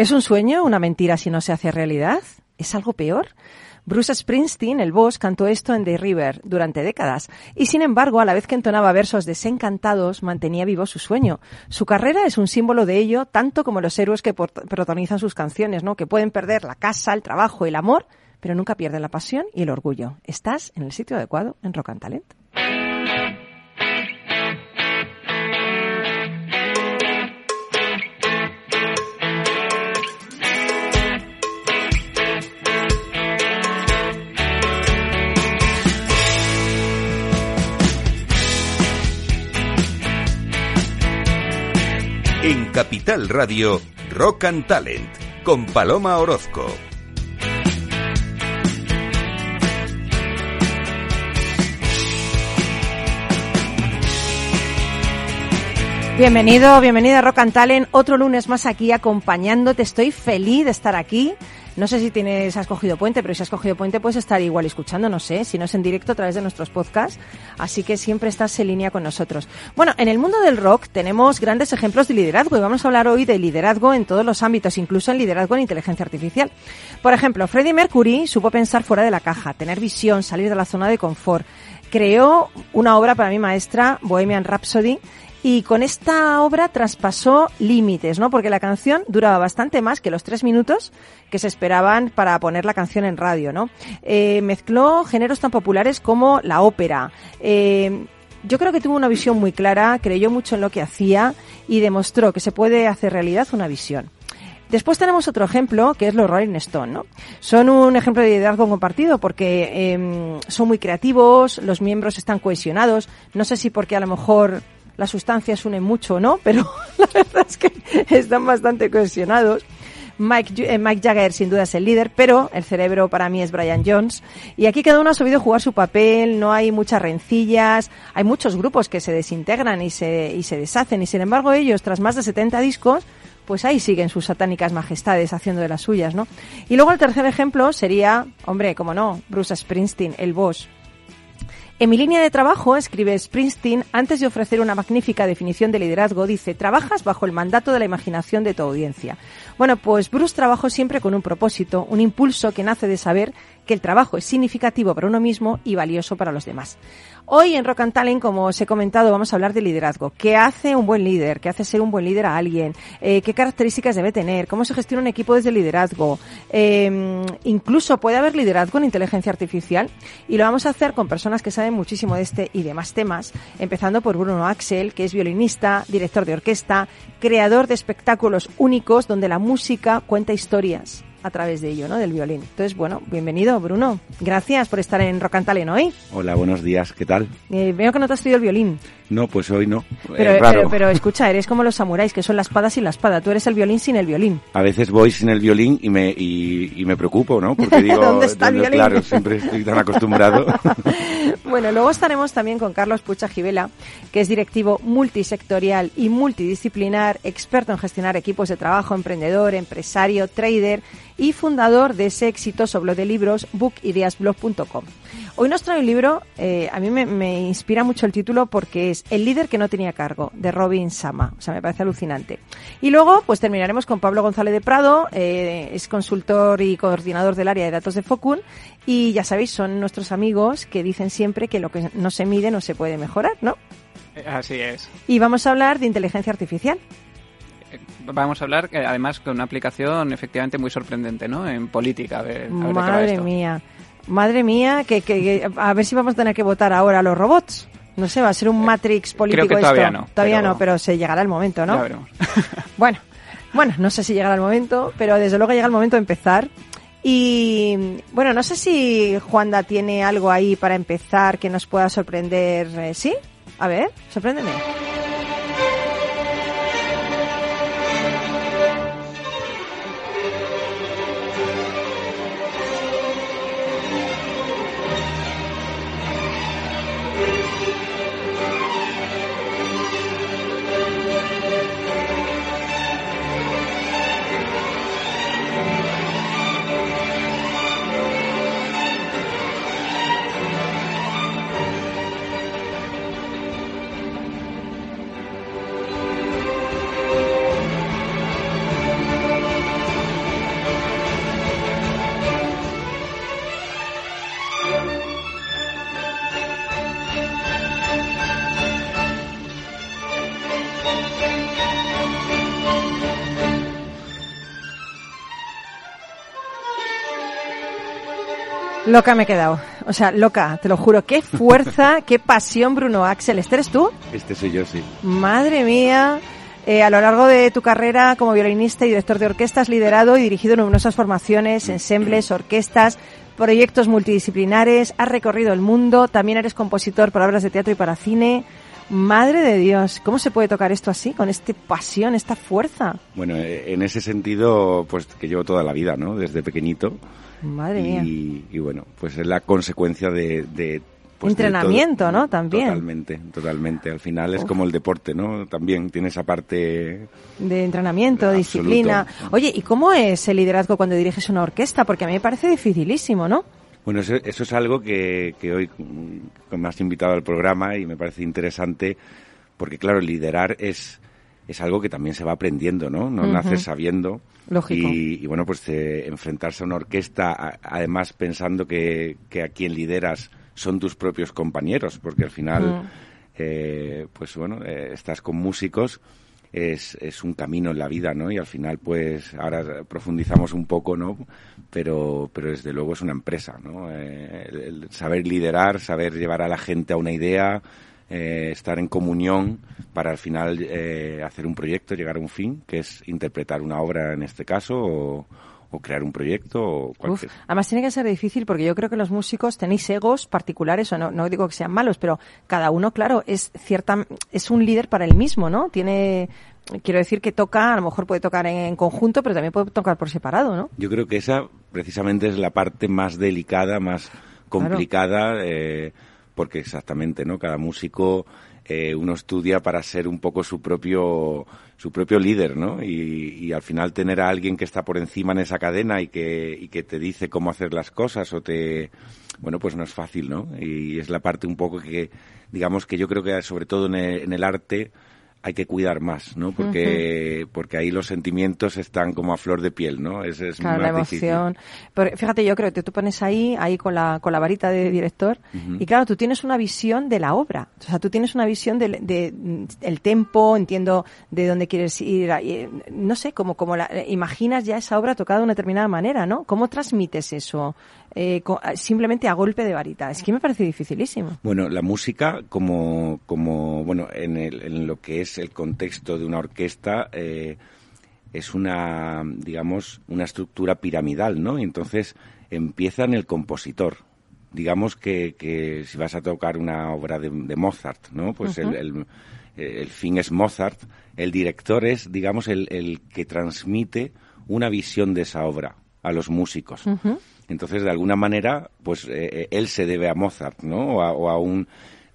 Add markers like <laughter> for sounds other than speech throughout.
¿Es un sueño, una mentira si no se hace realidad? ¿Es algo peor? Bruce Springsteen, el boss, cantó esto en The River durante décadas y, sin embargo, a la vez que entonaba versos desencantados, mantenía vivo su sueño. Su carrera es un símbolo de ello, tanto como los héroes que protagonizan sus canciones, ¿no? Que pueden perder la casa, el trabajo, el amor, pero nunca pierden la pasión y el orgullo. Estás en el sitio adecuado en Rock and Talent. En Capital Radio, Rock and Talent, con Paloma Orozco. Bienvenido, bienvenida a Rock and Talent. Otro lunes más aquí acompañándote. Estoy feliz de estar aquí. No sé si tienes, has cogido puente, pero si has cogido puente puedes estar igual escuchando, no sé, si no es en directo a través de nuestros podcasts. Así que siempre estás en línea con nosotros. Bueno, en el mundo del rock tenemos grandes ejemplos de liderazgo y vamos a hablar hoy de liderazgo en todos los ámbitos, incluso en liderazgo en inteligencia artificial. Por ejemplo, Freddie Mercury supo pensar fuera de la caja, tener visión, salir de la zona de confort. Creó una obra para mi maestra, Bohemian Rhapsody, y con esta obra traspasó límites, ¿no? Porque la canción duraba bastante más que los tres minutos que se esperaban para poner la canción en radio, ¿no? Eh, mezcló géneros tan populares como la ópera. Eh, yo creo que tuvo una visión muy clara, creyó mucho en lo que hacía y demostró que se puede hacer realidad una visión. Después tenemos otro ejemplo, que es los Rolling Stone, ¿no? Son un ejemplo de liderazgo compartido porque em, son muy creativos, los miembros están cohesionados. No sé si porque a lo mejor las sustancias unen mucho no, pero <laughs> la verdad es que están bastante cohesionados. Mike, eh, Mike Jagger sin duda es el líder, pero el cerebro para mí es Brian Jones. Y aquí cada uno ha sabido jugar su papel, no hay muchas rencillas, hay muchos grupos que se desintegran y se, y se deshacen, y sin embargo ellos, tras más de 70 discos, pues ahí siguen sus satánicas majestades haciendo de las suyas, ¿no? Y luego el tercer ejemplo sería, hombre, como no, Bruce Springsteen, el boss. En mi línea de trabajo, escribe Springsteen, antes de ofrecer una magnífica definición de liderazgo, dice, trabajas bajo el mandato de la imaginación de tu audiencia. Bueno, pues Bruce trabajó siempre con un propósito, un impulso que nace de saber que el trabajo es significativo para uno mismo y valioso para los demás. Hoy en Rock and Talent, como os he comentado, vamos a hablar de liderazgo. ¿Qué hace un buen líder? ¿Qué hace ser un buen líder a alguien? Eh, ¿Qué características debe tener? ¿Cómo se gestiona un equipo desde liderazgo? Eh, incluso puede haber liderazgo en inteligencia artificial y lo vamos a hacer con personas que saben muchísimo de este y demás temas, empezando por Bruno Axel, que es violinista, director de orquesta, creador de espectáculos únicos donde la música cuenta historias a través de ello, ¿no? Del violín. Entonces, bueno, bienvenido, Bruno. Gracias por estar en Rock and Talent hoy. Hola, buenos días. ¿Qué tal? Eh, veo que no te has traído el violín. No, pues hoy no. Pero, pero, pero, escucha, eres como los samuráis, que son la espada sin la espada. Tú eres el violín sin el violín. A veces voy sin el violín y me, y, me preocupo, ¿no? Porque <laughs> digo, ¿dónde está el violín? Claro, siempre estoy tan acostumbrado. <laughs> bueno, luego estaremos también con Carlos Pucha Givela, que es directivo multisectorial y multidisciplinar, experto en gestionar equipos de trabajo, emprendedor, empresario, trader y fundador de ese exitoso blog de libros bookideasblog.com. Hoy nos trae un libro, eh, a mí me, inspira mucho el título porque es El líder que no tenía cargo, de Robin Sama. O sea, me parece alucinante. Y luego, pues terminaremos con Pablo González de Prado, eh, es consultor y coordinador del área de datos de Focun. Y ya sabéis, son nuestros amigos que dicen siempre que lo que no se mide no se puede mejorar, ¿no? Así es. Y vamos a hablar de inteligencia artificial vamos a hablar además con una aplicación efectivamente muy sorprendente, ¿no? En política. A ver, Madre mía. Madre mía, que, a ver si vamos a tener que votar ahora a los robots. No sé, va a ser un eh, Matrix político Creo que todavía no. Todavía no, pero se llegará el momento, ¿no? Ya veremos. <laughs> bueno, bueno, no sé si llegará el momento, pero desde luego llega el momento de empezar. Y bueno, no sé si Juanda tiene algo ahí para empezar que nos pueda sorprender. Eh, ¿Sí? A ver, sorpréndeme. Loca me he quedado. O sea, loca, te lo juro. Qué fuerza, <laughs> qué pasión, Bruno Axel. ¿Este eres tú? Este soy yo, sí. Madre mía. Eh, a lo largo de tu carrera como violinista y director de orquesta has liderado y dirigido numerosas formaciones, ensembles, orquestas, proyectos multidisciplinares, has recorrido el mundo, también eres compositor para obras de teatro y para cine. Madre de Dios, ¿cómo se puede tocar esto así, con esta pasión, esta fuerza? Bueno, eh, en ese sentido, pues que llevo toda la vida, ¿no? Desde pequeñito. Madre y, mía. Y bueno, pues es la consecuencia de... de pues, Entrenamiento, todo. ¿no? También. Totalmente, totalmente. Al final es Uf. como el deporte, ¿no? También tiene esa parte... De entrenamiento, Absoluto. disciplina. Oye, ¿y cómo es el liderazgo cuando diriges una orquesta? Porque a mí me parece dificilísimo, ¿no? Bueno, eso, eso es algo que, que hoy mm, me has invitado al programa y me parece interesante porque, claro, liderar es, es algo que también se va aprendiendo, ¿no? No Ujú. naces sabiendo. Lógico. Y, y, bueno, pues eh, enfrentarse a una orquesta, a- además pensando que, que a quien lideras son tus propios compañeros, porque al final, eh, pues bueno, eh, estás con músicos, es, es un camino en la vida, ¿no? Y al final, pues ahora profundizamos un poco, ¿no? Pero, pero desde luego es una empresa, ¿no? Eh, el- saber liderar, saber llevar a la gente a una idea, eh, estar en comunión para al final eh, hacer un proyecto, llegar a un fin, que es interpretar una obra en este caso o, o crear un proyecto o Uf, cualquier. además tiene que ser difícil porque yo creo que los músicos tenéis egos particulares, o no, no digo que sean malos, pero cada uno, claro, es cierta, es un líder para él mismo, ¿no? Tiene, quiero decir que toca, a lo mejor puede tocar en, conjunto, pero también puede tocar por separado, ¿no? Yo creo que esa precisamente es la parte más delicada, más complicada, eh, porque exactamente, ¿no? Cada músico eh, uno estudia para ser un poco su propio su propio líder, ¿no? Y, y al final tener a alguien que está por encima en esa cadena y que y que te dice cómo hacer las cosas o te bueno, pues no es fácil, ¿no? Y es la parte un poco que digamos que yo creo que sobre todo en el, en el arte hay que cuidar más, ¿no? Porque, porque ahí los sentimientos están como a flor de piel, ¿no? Es, es Claro, más la difícil. emoción. Pero fíjate, yo creo que tú pones ahí, ahí con la, con la varita de director, y claro, tú tienes una visión de la obra. O sea, tú tienes una visión del de, el tempo, entiendo de dónde quieres ir. No sé, como, como la, imaginas ya esa obra tocada de una determinada manera, ¿no? ¿Cómo transmites eso? Eh, co- simplemente a golpe de varita. Es que me parece dificilísimo. Bueno, la música como, como bueno, en, el- en lo que es el contexto de una orquesta eh, es una, digamos, una estructura piramidal, ¿no? Y entonces empieza en el compositor. Digamos que, que si vas a tocar una obra de, de Mozart, ¿no? Pues el, el, el fin es Mozart. El director es, digamos, el, el que transmite una visión de esa obra a los músicos. Entonces, de alguna manera, pues eh, él se debe a Mozart, ¿no? O a, o a un...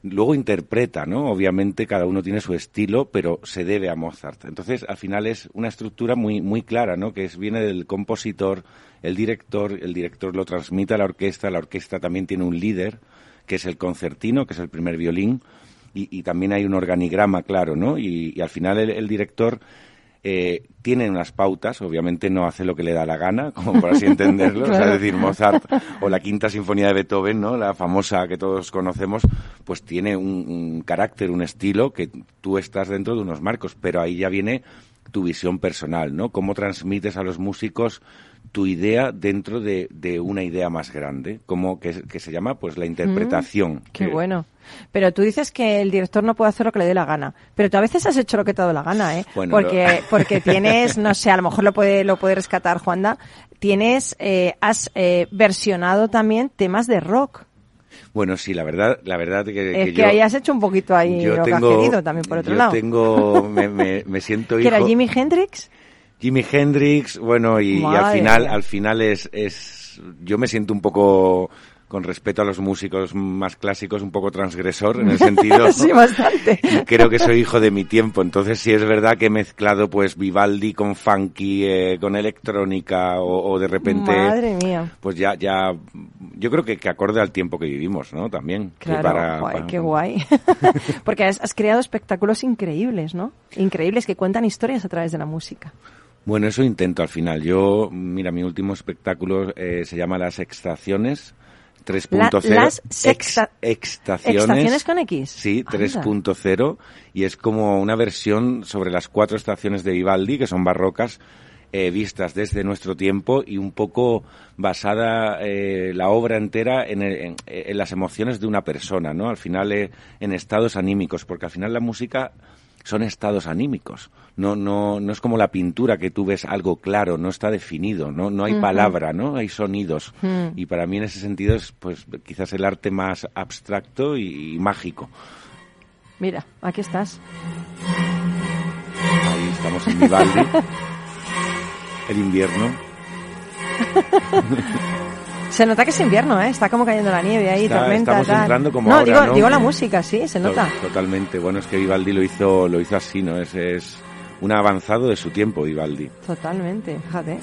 Luego interpreta, ¿no? Obviamente cada uno tiene su estilo, pero se debe a Mozart. Entonces, al final es una estructura muy, muy clara, ¿no? Que es, viene del compositor, el director, el director lo transmite a la orquesta, la orquesta también tiene un líder, que es el concertino, que es el primer violín, y, también hay un organigrama claro, ¿no? Y, al final el director eh, tiene unas pautas, obviamente no hace lo que le da la gana, <laughs> como por así entenderlo, o sea, es decir, Mozart o la quinta sinfonía de Beethoven, ¿no? La famosa que todos conocemos, pues tiene un, un carácter, un estilo que tú estás dentro de unos marcos, pero ahí ya viene tu visión personal, ¿no? Cómo transmites a los músicos tu idea dentro de, de una idea más grande, como que, que se llama pues la interpretación. Qué Que- bueno. Pero tú dices que el director no puede hacer lo que le dé la gana. Pero tú a veces has hecho lo que te ha dado la gana, ¿eh? Bueno, porque, lo- <laughs> porque tienes, no sé, a lo mejor lo puede, lo puede rescatar Juanda. Tienes, eh, has eh, versionado también temas de rock. Bueno, sí, la verdad, la verdad que, es que que yo- ahí has hecho un poquito ahí yo lo que has tengo- querido también por otro yo lado. tengo, me, me- me siento <laughs> ¿Que hijo. era Jimi Hendrix? Jimi Hendrix, bueno, y, y al final, al final es, es, yo me siento un poco, con respeto a los músicos más clásicos, un poco transgresor en el <laughs> sentido. sí, bastante. creo que soy hijo de mi tiempo, entonces sí es verdad que he mezclado pues Vivaldi con funky, eh, con electrónica o, o de repente, Madre mía. pues ya, ya, yo creo que, que acorde al tiempo que vivimos, ¿no? También. Claro, para- guay, para- qué guay. <laughs> Porque has, has creado espectáculos increíbles, ¿no? Increíbles que cuentan historias a través de la música. Bueno, eso intento al final. Yo, mira, mi último espectáculo eh, se llama Las Extracciones 3.0. La- las sexta- Ex- extracciones. ¿Extracciones con X? Sí, Anda. 3.0. Y es como una versión sobre las cuatro estaciones de Vivaldi, que son barrocas, eh, vistas desde nuestro tiempo y un poco basada eh, la obra entera en, en, en, las emociones de una persona, ¿no? Al final eh, en estados anímicos, porque al final la música son estados anímicos. No, no, no es como la pintura que tú ves algo claro, no está definido, no, no hay uh -huh. palabra, no hay sonidos. Uh -huh. Y para mí en ese sentido es pues quizás el arte más abstracto y, y mágico. Mira, aquí estás. Ahí estamos en Vivaldi. <laughs> el invierno. <laughs> Se nota que es invierno, ¿eh? Está como cayendo la nieve ahí, Está, tormenta, estamos tal. entrando como no, ahora, digo, ¿no? digo la música, sí, se nota. Totalmente. Bueno, es que Vivaldi lo hizo, lo hizo así, ¿no? Es, es un avanzado de su tiempo, Vivaldi. Totalmente, fíjate.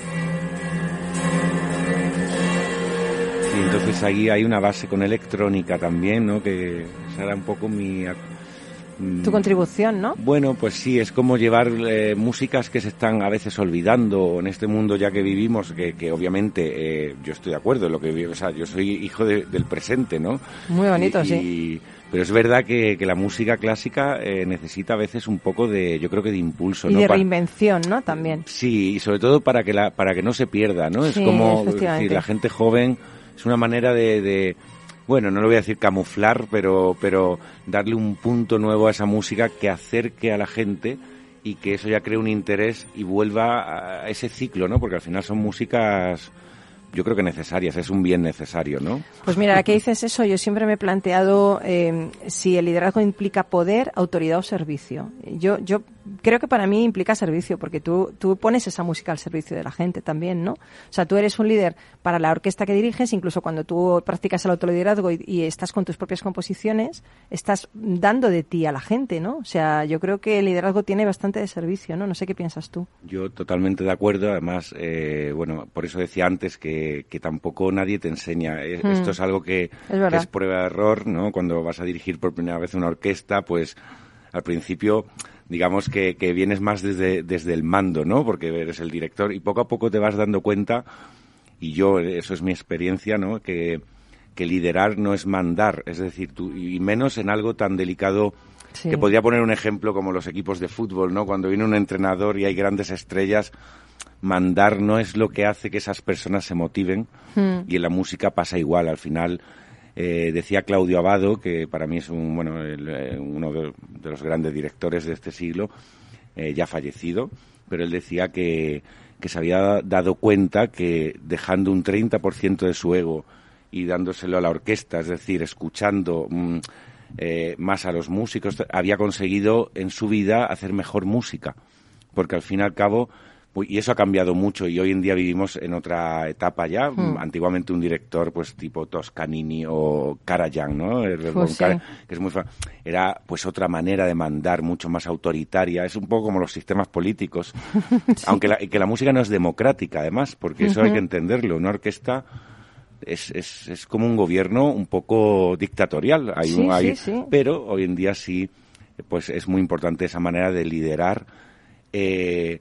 Y entonces ahí hay una base con electrónica también, ¿no? Que será un poco mi tu contribución, ¿no? Bueno, pues sí, es como llevar eh, músicas que se están a veces olvidando en este mundo ya que vivimos, que, que obviamente eh, yo estoy de acuerdo en lo que vivo, o sea, yo soy hijo de, del presente, ¿no? Muy bonito, y, sí. Y, pero es verdad que, que la música clásica eh, necesita a veces un poco de, yo creo que de impulso, y ¿no? de reinvención, ¿no? También. Sí, y sobre todo para que la, para que no se pierda, ¿no? Sí, es como efectivamente. decir, la gente joven es una manera de, de bueno, no lo voy a decir camuflar, pero, pero darle un punto nuevo a esa música que acerque a la gente y que eso ya cree un interés y vuelva a ese ciclo, ¿no? Porque al final son músicas, yo creo que necesarias, es un bien necesario, ¿no? Pues mira, ahora que dices eso, yo siempre me he planteado eh, si el liderazgo implica poder, autoridad o servicio. Yo, yo creo que para mí implica servicio, porque tú, tú pones esa música al servicio de la gente también, ¿no? O sea, tú eres un líder para la orquesta que diriges, incluso cuando tú practicas el autoliderazgo y, y estás con tus propias composiciones, estás dando de ti a la gente, ¿no? O sea, yo creo que el liderazgo tiene bastante de servicio, ¿no? No sé qué piensas tú. Yo totalmente de acuerdo. Además, eh, bueno, por eso decía antes que, que tampoco nadie te enseña. Eh, Hmm. Esto es algo que Es que es prueba de error, ¿no? Cuando vas a dirigir por primera vez una orquesta, pues al principio digamos que, que vienes más desde, desde el mando, ¿no? Porque eres el director y poco a poco te vas dando cuenta, y yo, eso es mi experiencia, ¿no? Que, que liderar no es mandar, es decir, tú, y menos en algo tan delicado Sí. que podría poner un ejemplo como los equipos de fútbol, ¿no? Cuando viene un entrenador y hay grandes estrellas, mandar no es lo que hace que esas personas se motiven Hmm. y en la música pasa igual. Al final, eh, decía Claudio Abado, que para mí es un, bueno, eh, uno de, los grandes directores de este siglo, eh, ya fallecido, pero él decía que, que se había dado cuenta que dejando un 30% de su ego y dándoselo a la orquesta, es decir, escuchando mm, más a los músicos, había conseguido en su vida hacer mejor música. Porque al fin y al cabo, y eso ha cambiado mucho y hoy en día vivimos en otra etapa ya. Hmm. Antiguamente un director, pues tipo Toscanini o Karajan, ¿no? El Pues sí. Que es muy era pues otra manera de mandar mucho más autoritaria. Es un poco como los sistemas políticos, <laughs> aunque la, que la música no es democrática, además, porque eso hay que entenderlo. Una orquesta es, es, es como un gobierno un poco dictatorial. Hay Sí, un, hay- sí, sí. Pero hoy en día sí, pues es muy importante esa manera de liderar. eh,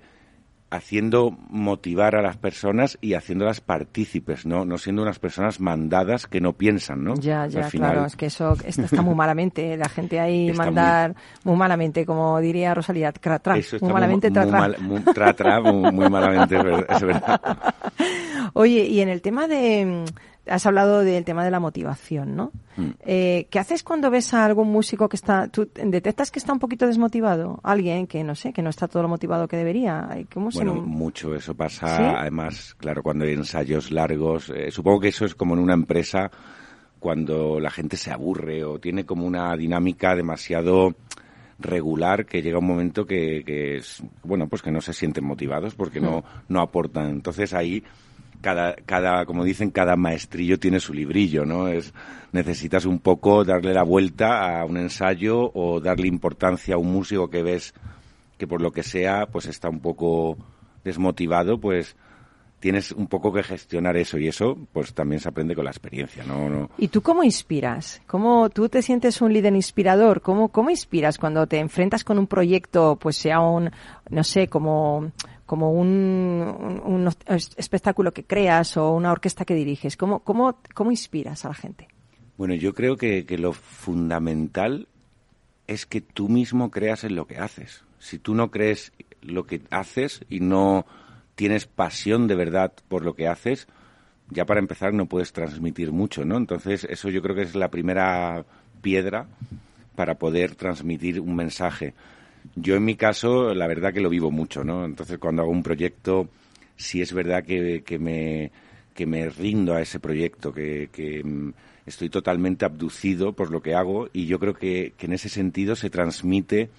haciendo motivar a las personas y haciéndolas partícipes, ¿no? No siendo unas personas mandadas que no piensan, ¿no? Ya, ya, final- claro, es que eso esto está muy malamente, la gente ahí Está mandar muy, malamente, como diría Rosalía, tra, tra, Eso está muy malamente, muy, tra, muy tra. mal- muy- muy- muy malamente, es verdad. <laughs> Oye, y en el tema de, has hablado del tema de la motivación, ¿no? Mm. Eh, ¿Qué haces cuando ves a algún músico que está, tú detectas que está un poquito desmotivado? Alguien que, no sé, que no está todo lo motivado que debería. ¿Cómo se- Bueno, mucho eso pasa. ¿Sí? Además, claro, cuando hay ensayos largos, eh, supongo que eso es como en una empresa cuando la gente se aburre o tiene como una dinámica demasiado regular que llega un momento que, que es bueno pues que no se sienten motivados porque no no aportan entonces ahí cada cada como dicen cada maestrillo tiene su librillo no es necesitas un poco darle la vuelta a un ensayo o darle importancia a un músico que ves que por lo que sea pues está un poco desmotivado pues tienes un poco que gestionar eso y eso pues también se aprende con la experiencia no ¿Y tú cómo inspiras? ¿Cómo tú te sientes un líder inspirador? ¿Cómo, cómo inspiras cuando te enfrentas con un proyecto, pues sea un, no sé, como, como un, espectáculo que creas o una orquesta que diriges? ¿Cómo, cómo, cómo inspiras a la gente? Bueno, yo creo que, que lo fundamental es que tú mismo creas en lo que haces. Si tú no crees lo que haces y no tienes pasión de verdad por lo que haces, ya para empezar no puedes transmitir mucho, ¿no? Entonces, eso yo creo que es la primera piedra para poder transmitir un mensaje. Yo en mi caso, la verdad que lo vivo mucho, ¿no? Entonces, cuando hago un proyecto, sí es verdad que, que me, que me rindo a ese proyecto, que, que mm, estoy totalmente abducido por lo que hago y yo creo que, en ese sentido se transmite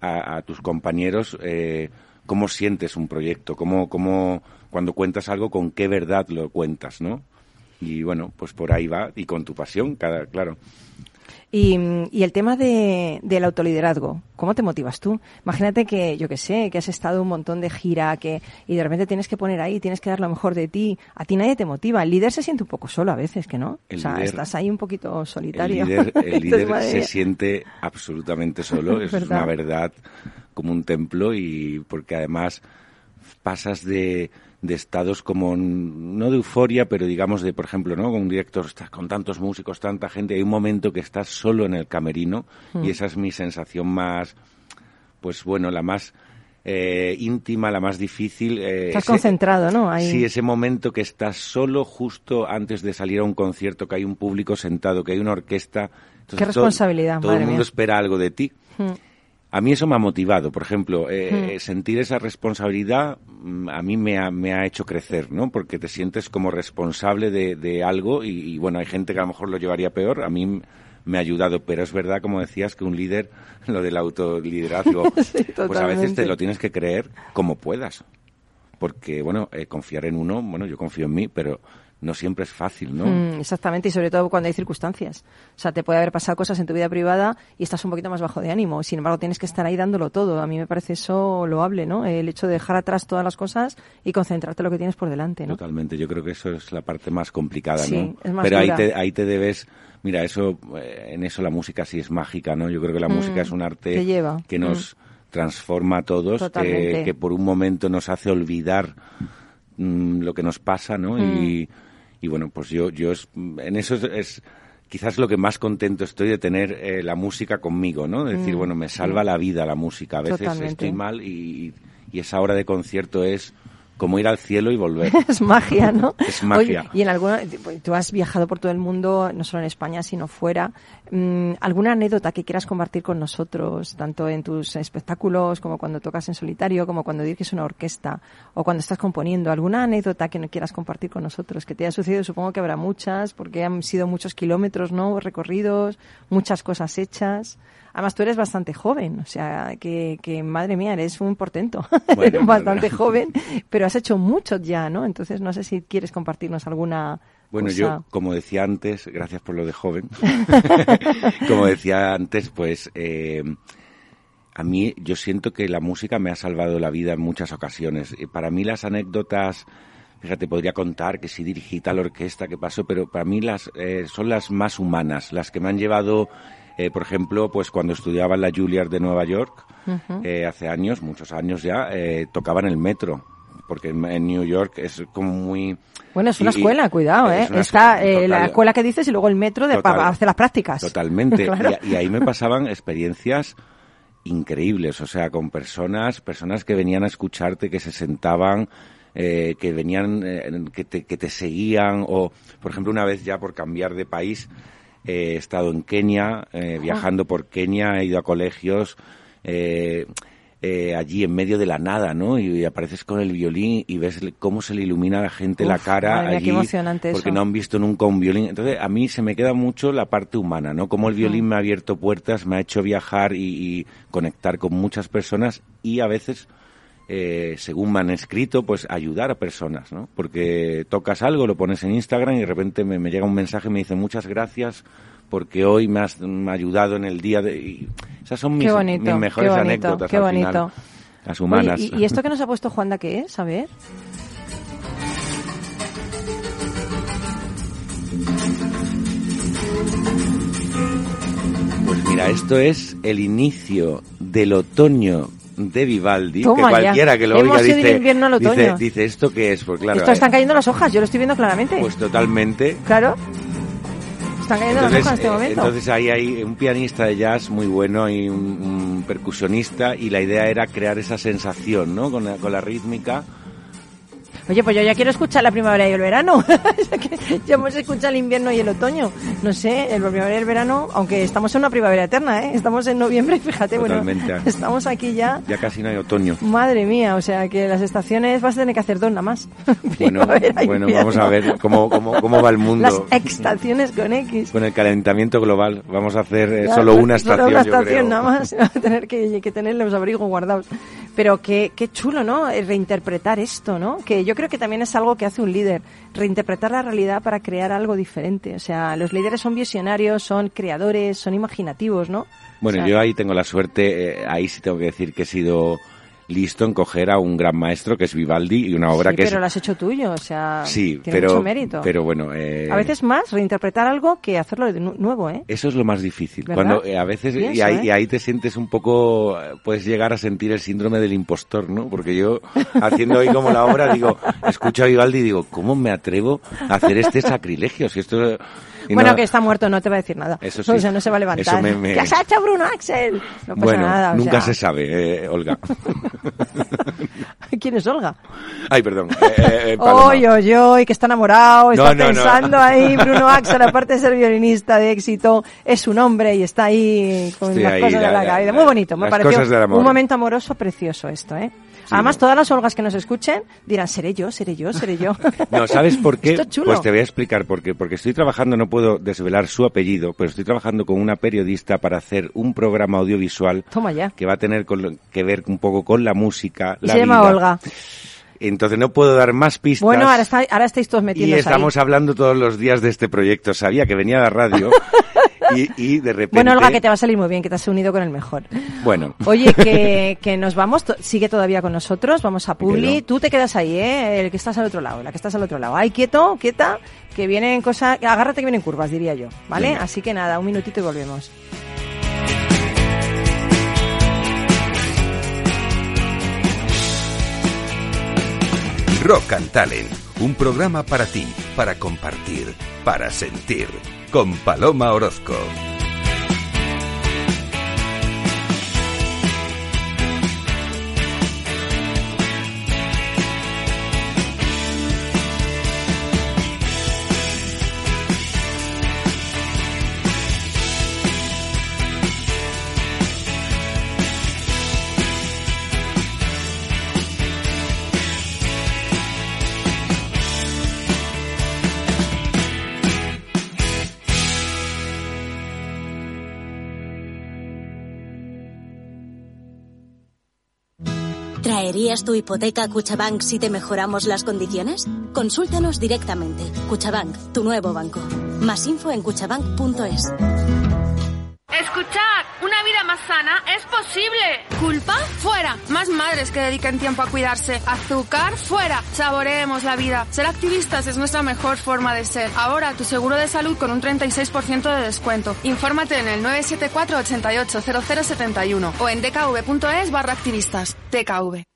a, a tus compañeros eh, cómo sientes un proyecto, cómo, cómo, cuando cuentas algo, con qué verdad lo cuentas, ¿no? Y bueno, pues por ahí va, y con tu pasión, cada, claro. Y, y el tema de, del autoliderazgo, ¿cómo te motivas tú? Imagínate que, yo que sé, que has estado un montón de gira que, y de repente tienes que poner ahí, tienes que dar lo mejor de ti. A ti nadie te motiva. El líder se siente un poco solo a veces, ¿que no? El o sea, líder- estás ahí un poquito solitario. El líder, el <laughs> se siente absolutamente solo, <laughs> es una verdad como un templo y porque además pasas de, de estados como no de euforia, pero digamos de, por ejemplo, ¿no? Con un director estás con tantos músicos, tanta gente, hay un momento que estás solo en el camerino Mm. y esa es mi sensación más, pues bueno, la más eh, íntima, la más difícil. eh, Estás ese- concentrado, ¿no? Ahí. Sí, ese momento que estás solo justo antes de salir a un concierto, que hay un público sentado, que hay una orquesta. Entonces, Qué responsabilidad, Todo, todo el mundo mía. espera algo de ti. Mm. A mí eso me ha motivado, por ejemplo, eh, Hmm. eh, sentir esa responsabilidad mm, a mí me ha, me ha hecho crecer, ¿no? Porque te sientes como responsable de, de algo y, y, bueno, hay gente que a lo mejor lo llevaría peor, a mí me ha ayudado, pero es verdad, como decías, que un líder, <laughs> lo del autoliderazgo, <laughs> Sí, pues a veces te lo tienes que creer como puedas. Porque, bueno, eh, confiar en uno, bueno, yo confío en mí, pero no siempre es fácil, ¿no? Mm, exactamente, y sobre todo cuando hay circunstancias. O sea, te puede haber pasado cosas en tu vida privada y estás un poquito más bajo de ánimo. Sin embargo, tienes que estar ahí dándolo todo. A mí me parece eso loable, ¿no? El hecho de dejar atrás todas las cosas y concentrarte en lo que tienes por delante, ¿no? Totalmente, yo creo que eso es la parte más complicada, Sí, ¿no? es más Pero ahí te, ahí te debes, mira, eso, eh, en eso la música sí es mágica, ¿no? Yo creo que la música es un arte Mm, te lleva. que nos transforma a todos, que, que por un momento nos hace olvidar mm, lo que nos pasa, ¿no? Mm. Y, y bueno, pues yo, yo es- en eso es, es quizás lo que más contento estoy de tener eh, la música conmigo, ¿no? De decir, bueno, me salva la vida la música. A veces Mm, Totalmente. estoy mal y, y esa hora de concierto es como ir al cielo y volver. <laughs> es magia, ¿no? <laughs> Es magia. Oye, y en alguna, tú has viajado por todo el mundo, no solo en España, sino fuera. Mm, ¿Alguna anécdota que quieras compartir con nosotros, tanto en tus espectáculos como cuando tocas en solitario, como cuando diriges una orquesta o cuando estás componiendo? ¿Alguna anécdota que no quieras compartir con nosotros que te haya sucedido? Supongo que habrá muchas, porque han sido muchos kilómetros, ¿no? Recorridos, muchas cosas hechas. Además, tú eres bastante joven, o sea, que, que madre mía, eres un portento. Bueno, <laughs> eres bueno. bastante joven, pero has hecho mucho ya, ¿no? Entonces, no sé si quieres compartirnos alguna Bueno, yo, como decía antes, gracias por lo de joven, <laughs> <laughs> como decía antes, pues eh, a mí yo siento que la música me ha salvado la vida en muchas ocasiones. Para mí las anécdotas, fíjate, podría contar que si dirigí tal orquesta que pasó, pero para mí las eh, son las más humanas, las que me han llevado, eh, por ejemplo, pues cuando estudiaba en la Juilliard de Nueva York, eh, hace años, muchos años ya, eh, tocaba en el metro. Porque en, New York es como muy... Bueno, es una y- escuela, cuidado, ¿eh? es Está escuela, eh, la escuela que dices y luego el metro de, para hacer las prácticas. Totalmente. <laughs> Claro. y, y ahí me pasaban experiencias increíbles, o sea, con personas, personas que venían a escucharte, que se sentaban, eh, que venían, eh, que, te, que te seguían, o, por ejemplo, una vez ya por cambiar de país, eh, he estado en Kenia, eh, viajando por Kenia, he ido a colegios, eh, allí en medio de la nada, ¿no? Y, apareces con el violín y ves cómo se le ilumina a la gente la cara madre allí, porque eso. no han visto nunca un violín. Entonces, a mí se me queda mucho la parte humana, ¿no? Cómo el violín me ha abierto puertas, me ha hecho viajar y, y conectar con muchas personas y a veces, eh, según me han escrito, pues ayudar a personas, ¿no? Porque tocas algo, lo pones en Instagram y de repente me, me llega un mensaje y me dice muchas gracias porque hoy me has me ha ayudado en el día de... y esas son mis, Qué bonito, mis mejores bonito, anécdotas qué al bonito. final. Las humanas. ¿y, y esto que nos ha puesto Juanda qué es? A ver. Pues mira, esto es el inicio del otoño de Vivaldi, Toma que ya. cualquiera que lo Hemos oiga dice, invierno al otoño. dice, ¿esto qué es? Pues claro, Esto están eh, cayendo las hojas, yo lo estoy viendo claramente. pues totalmente. claro. Están cayendo las hojas en este eh, momento. entonces ahí hay un pianista de jazz muy bueno y un, un percusionista y la idea era crear esa sensación, ¿no? Con la, con la rítmica Oye, pues yo ya quiero escuchar la primavera y el verano. <laughs> ya hemos escuchado el invierno y el otoño. No sé, el primavera y el verano, aunque estamos en una primavera eterna, ¿eh? Estamos en noviembre y <laughs> fíjate, bueno, estamos aquí ya. Ya casi no hay otoño. Madre mía, o sea que las estaciones vas a tener que hacer dos nada más. <laughs> bueno, bueno vamos a ver cómo, cómo, cómo va el mundo. Las estaciones con X. Con el calentamiento global. Vamos a hacer eh, solo una estación. Solo una estación nada más. Va a tener que, que tener los abrigos guardados. Pero qué, qué chulo, ¿no? Eh, reinterpretar esto, ¿no? Que yo creo que también es algo que hace un líder, reinterpretar la realidad para crear algo diferente. O sea, los líderes son visionarios, son creadores, son imaginativos, ¿no? Bueno, yo ahí tengo la suerte, eh, ahí sí tengo que decir que he sido listo en coger a un gran maestro que es Vivaldi y una obra sí, que pero lo has hecho tuyo, o sea, sí, tiene pero, mucho mérito. Pero bueno, eh, a veces más reinterpretar algo que hacerlo de nuevo, ¿eh? Eso es lo más difícil. Cuando eh, a veces y, ahí, y, ¿eh? ahí, te sientes un poco, puedes llegar a sentir el síndrome del impostor, ¿no? Porque yo haciendo hoy como la obra digo, escucho a Vivaldi y digo, ¿cómo me atrevo a hacer este sacrilegio? Si esto <laughs> bueno, que está muerto, no te va a decir nada. Eso sí. O sea, no se va a levantar. ¿Qué has hecho, Bruno Axel? No pasa bueno, nada. O nunca sea... se sabe, eh, Olga. <laughs> ¿Quién es Olga? Ay, perdón. Eh, eh, <laughs> oy, oy, oy, que está enamorado, está no, no, pensando ahí. Bruno Axel, aparte de ser violinista de éxito, es un hombre y está ahí con Estoy las ahí, cosas la, de la, la cabeza. Muy bonito, me pareció un momento amoroso precioso esto, ¿eh? Además, no. todas las Olgas que nos escuchen dirán, seré yo, seré yo, seré yo. <laughs> No, ¿sabes por qué? <laughs> Esto es chulo. Pues te voy a explicar por qué. Porque estoy trabajando, no puedo desvelar su apellido, pero estoy trabajando con una periodista para hacer un programa audiovisual Toma ya. que va a tener con- que ver un poco con la música, la se llama vida. Olga. Entonces no puedo dar más pistas. Bueno, ahora, está, ahora estáis todos y metiéndose estamos ahí. hablando todos los días de este proyecto. Sabía que venía la radio <laughs> y, y de repente... Bueno, Olga, que te va a salir muy bien, que te has unido con el mejor. Bueno, Oye, que, <laughs> que nos vamos, sigue todavía con nosotros, vamos a Publi. quedo. Tú te quedas ahí, ¿eh? El que estás al otro lado, la que estás al otro lado. Ay, quieto, quieta, que vienen cosas, agárrate que vienen curvas, diría yo, ¿vale? Venga. Así que nada, un minutito y volvemos. Rock and Talent, un programa para ti, para compartir, para sentir, con Paloma Orozco. ¿Traerías tu hipoteca a Cuchabank si te mejoramos las condiciones? Consúltanos directamente. Cuchabank, tu nuevo banco. Más info en cuchabank.es. Escuchad, una vida más sana es posible. ¿Culpa? Fuera. Más madres que dediquen tiempo a cuidarse. Azúcar? Fuera. Saboreemos la vida. Ser activistas es nuestra mejor forma de ser. Ahora tu seguro de salud con un 36% de descuento. Infórmate en el 974 88 0071 o en dkv.es barra activistas. DKV.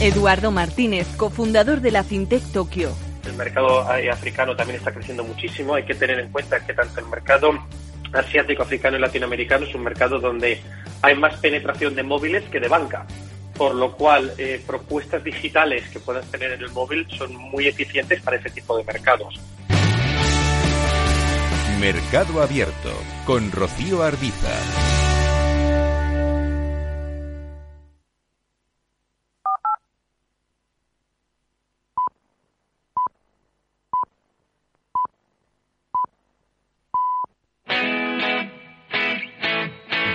Eduardo Martínez, cofundador de la FinTech Tokio. El mercado africano también está creciendo muchísimo. Hay que tener en cuenta que tanto el mercado asiático, africano y latinoamericano es un mercado donde hay más penetración de móviles que de banca. Por lo cual, eh, propuestas digitales que puedas tener en el móvil son muy eficientes para ese tipo de mercados. Mercado Abierto con Rocío Arbiza.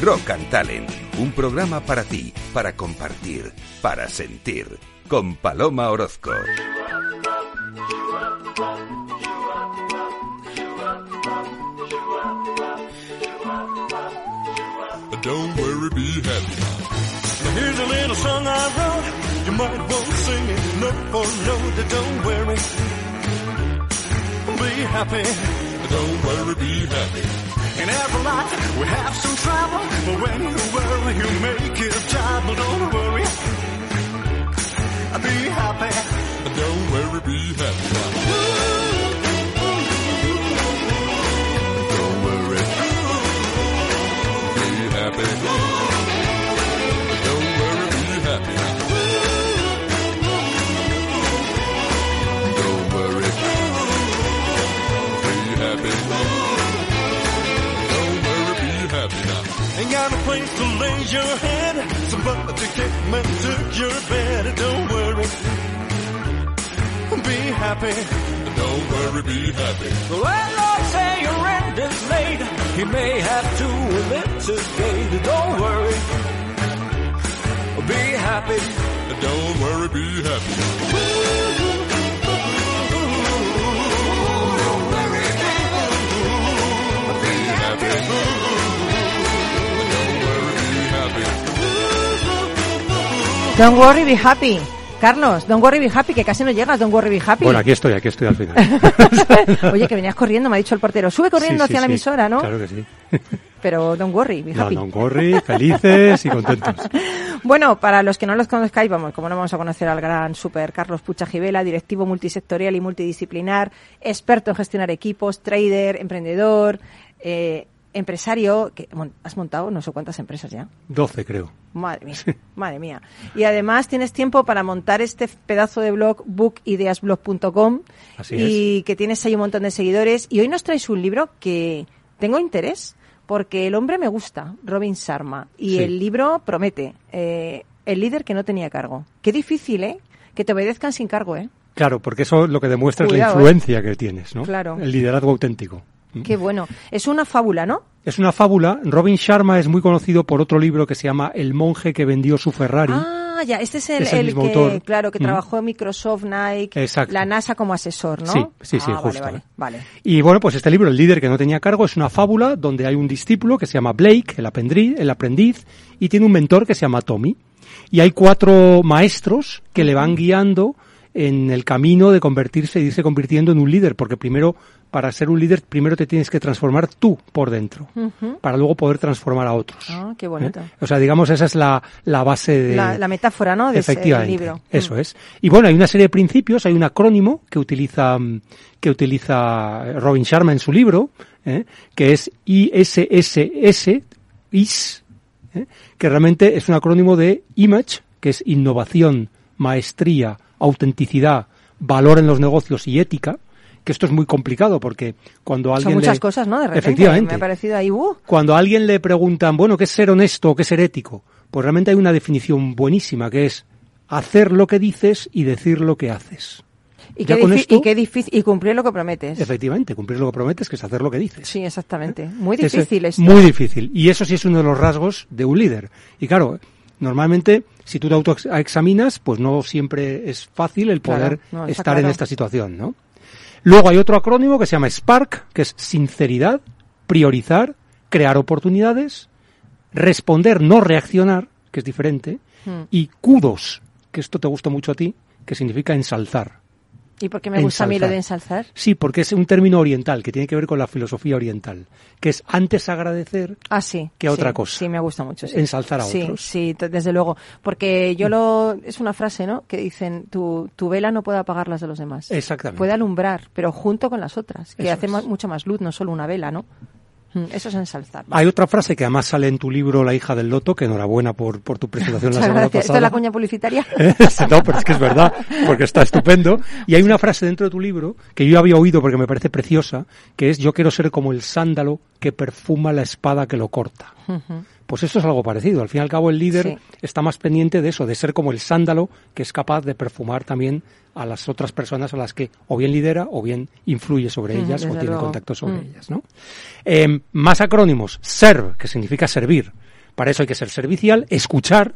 Rock and Talent, un programa para ti, para compartir, para sentir, con Paloma Orozco. Don't worry, be happy. Here's a little song I wrote. You might want to sing it note for note. Don't worry, be happy. Don't worry, be happy. In every life we have some trouble, but when you worry, you make it trouble. Don't worry, be happy. Don't worry, be happy. Ain't got a place to lay your head. Somebody came and took your bed. Don't worry, be happy. Don't worry, be happy. Well, Lord, say your rent is late. He may have to litigate. Don't worry. Be happy. Don't worry, be happy. Be happy. Don't worry, be happy. Carlos, don't worry, be happy, que casi no llegas, don't worry, be happy. Bueno, aquí estoy, aquí estoy al final. <laughs> Oye, que venías corriendo, me ha dicho el portero. Sube corriendo Sí, sí, hacia la emisora, ¿no? Claro que sí. <laughs> Pero don't worry, be happy. no, corri, felices y contentos. <laughs> Bueno, para los que no los conozcáis, vamos, como no vamos a conocer al gran super Carlos Pucha Gibela, directivo multisectorial y multidisciplinar, experto en gestionar equipos, trader, emprendedor, eh, empresario, que has montado no sé cuántas empresas ya. 12 creo. Madre mía, madre mía. Y además tienes tiempo para montar este pedazo de blog, bookideasblog.com, y que tienes ahí un montón de seguidores. Y hoy nos traes un libro que tengo interés, porque el hombre me gusta, Robin Sharma, y Sí. el libro promete, eh, el líder que no tenía cargo. Qué difícil, ¿eh? Que te obedezcan sin cargo, ¿eh? Claro, porque eso lo que demuestra es la influencia que tienes, ¿no? Claro. El liderazgo auténtico. Qué bueno. Es una fábula, ¿no? Es una fábula. Robin Sharma es muy conocido por otro libro que se llama El monje que vendió su Ferrari. Ah, ya, este es el, Es el el que, autor. claro, que Mm. trabajó en Microsoft, Nike, Exacto. la NASA como asesor, ¿no? Sí, sí, sí, Ah, justo. Vale, vale, vale. Y bueno, pues este libro, El líder que no tenía cargo, es una fábula donde hay un discípulo que se llama Blake, el aprendiz, el aprendiz, y tiene un mentor que se llama Tommy. Y hay cuatro maestros que le van guiando en el camino de convertirse y irse convirtiendo en un líder, porque primero, para ser un líder, primero te tienes que transformar tú por dentro, para luego poder transformar a otros. Ah, qué bonito. ¿Eh? O sea, digamos, esa es la, la base de... La, la metáfora, ¿no? De ese Efectivamente, libro. eso Mm. es. Y bueno, hay una serie de principios, hay un acrónimo que utiliza que utiliza Robin Sharma en su libro, ¿eh? que es ISSS, IS, ¿eh? que realmente es un acrónimo de Image, que es innovación, maestría, autenticidad, valor en los negocios y ética, que esto es muy complicado porque cuando alguien Son muchas le- cosas, ¿no? De repente. Efectivamente. Me ha parecido ahí, uh, Cuando a alguien le preguntan, bueno, ¿qué es ser honesto o qué es ser ético? Pues realmente hay una definición buenísima que es hacer lo que dices y decir lo que haces. y, Ya qué con difi- esto- y qué difícil, y cumplir lo que prometes. Efectivamente, cumplir lo que prometes, que es hacer lo que dices. Sí, exactamente. Muy Es, difícil esto. Muy difícil. Y eso sí es uno de los rasgos de un líder. Y claro, normalmente, si tú te autoexaminas, pues no siempre es fácil el Claro, poder no, estar en esta situación, ¿no? Luego hay otro acrónimo que se llama SPARK, que es sinceridad, priorizar, crear oportunidades, responder, no reaccionar, que es diferente, Mm. y kudos, que esto te gusta mucho a ti, que significa ensalzar. ¿Y por qué me gusta a mí lo de Ensalzar. Sí, porque es un término oriental que tiene que ver con la filosofía oriental, que es antes agradecer Ah, sí. que sí, otra cosa. Sí, me gusta mucho. sí. Ensalzar a sí, otros. Sí, desde luego. Porque yo lo. Es una frase, ¿no? Que dicen: tu, tu vela no puede apagar las de los demás. Exactamente. Puede alumbrar, pero junto con las otras, que Eso hace mucha más luz, no solo una vela, ¿no? Mm, Eso es ensalzar. Hay otra frase que además sale en tu libro La hija del loto, que enhorabuena por, por tu presentación <laughs> la semana gracias. ¿Esto es pasada. la cuña publicitaria? <laughs> no, pero es que es verdad, porque está estupendo. Y hay una frase dentro de tu libro que yo había oído porque me parece preciosa, que es yo quiero ser como el sándalo que perfuma la espada que lo corta. Pues esto es algo parecido. Al fin y al cabo, el líder Sí. está más pendiente de eso, de ser como el sándalo que es capaz de perfumar también a las otras personas a las que o bien lidera o bien influye sobre ellas o tiene luego. contacto sobre Mm. ellas. ¿no? Eh, más acrónimos. SERV, que significa servir. Para eso hay que ser servicial, escuchar.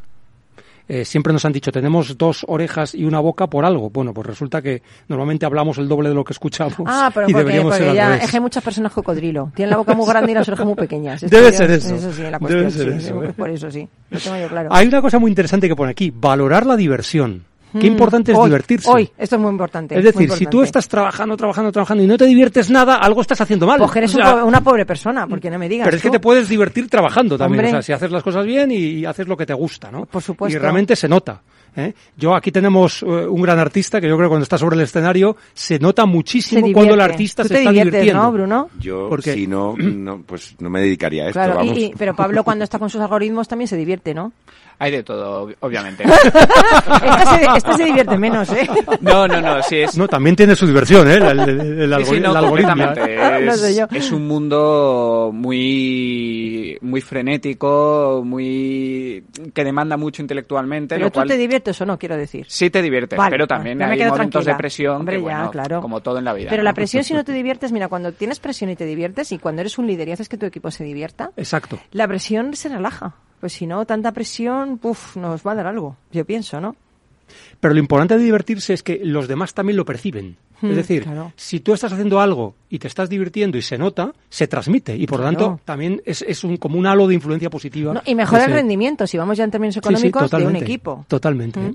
Eh, siempre nos han dicho, tenemos dos orejas y una boca por algo. Bueno, pues resulta que normalmente hablamos el doble de lo que escuchamos. Ah, pero y porque, deberíamos porque ser ya es que hay muchas personas cocodrilo. Tienen la boca muy grande y las orejas muy pequeñas. Debe ser eso. Eso sí, la Debe cuestión. ser sí, eso, sí. Por eso sí. Lo tengo yo claro. Hay una cosa muy interesante que pone aquí, valorar la diversión. Qué Mm. importante es Hoy, divertirse. Hoy, esto es muy importante. Es decir, si tú estás trabajando, trabajando, trabajando y no te diviertes nada, algo estás haciendo mal. Pues que eres O un sea, po- una pobre persona, porque no me digas. Pero es que te puedes divertir trabajando también, Hombre. o sea, si haces las cosas bien y, y haces lo que te gusta, ¿no? Por supuesto. Y realmente se nota. ¿eh? Yo aquí tenemos eh, un gran artista que yo creo que cuando está sobre el escenario se nota muchísimo Se cuando el artista Tú se te está diviertes, divirtiendo. ¿no, Bruno? Yo, Porque- si no, no, pues no me dedicaría a esto, Claro, y- vamos. y- pero Pablo <laughs> cuando está con sus algoritmos también se divierte, ¿no? Hay de todo, ob- obviamente. <laughs> esta, se, esta se divierte menos, ¿eh? No, no, no, sí es... No, también tiene su diversión, ¿eh? El, el- el Sí, algori- sí, no, el algoritmo. <laughs> No Es, sé yo. es un mundo muy, muy frenético, muy que demanda mucho intelectualmente, Pero lo tú cual te diviertes o no, quiero decir. sí te diviertes, Vale, pero también me hay momentos tranquila. de presión, Hombre, que, ya, bueno, claro. como todo en la vida. Pero ¿no? la presión, si no te <laughs> diviertes, mira, cuando tienes presión y te diviertes, y cuando eres un líder y haces que tu equipo se divierta, Exacto. la presión se relaja. Pues si no, tanta presión, puf, nos va a dar algo. Yo pienso, ¿no? Pero lo importante de divertirse es que los demás también lo perciben. Hmm, es decir, claro. si tú estás haciendo algo y te estás divirtiendo y se nota, se transmite y por lo Claro. tanto también es, es un, como un halo de influencia positiva. No, y mejora el Ese- rendimiento, si vamos ya en términos Sí, sí, económicos, de un equipo. Totalmente. Mm. ¿eh?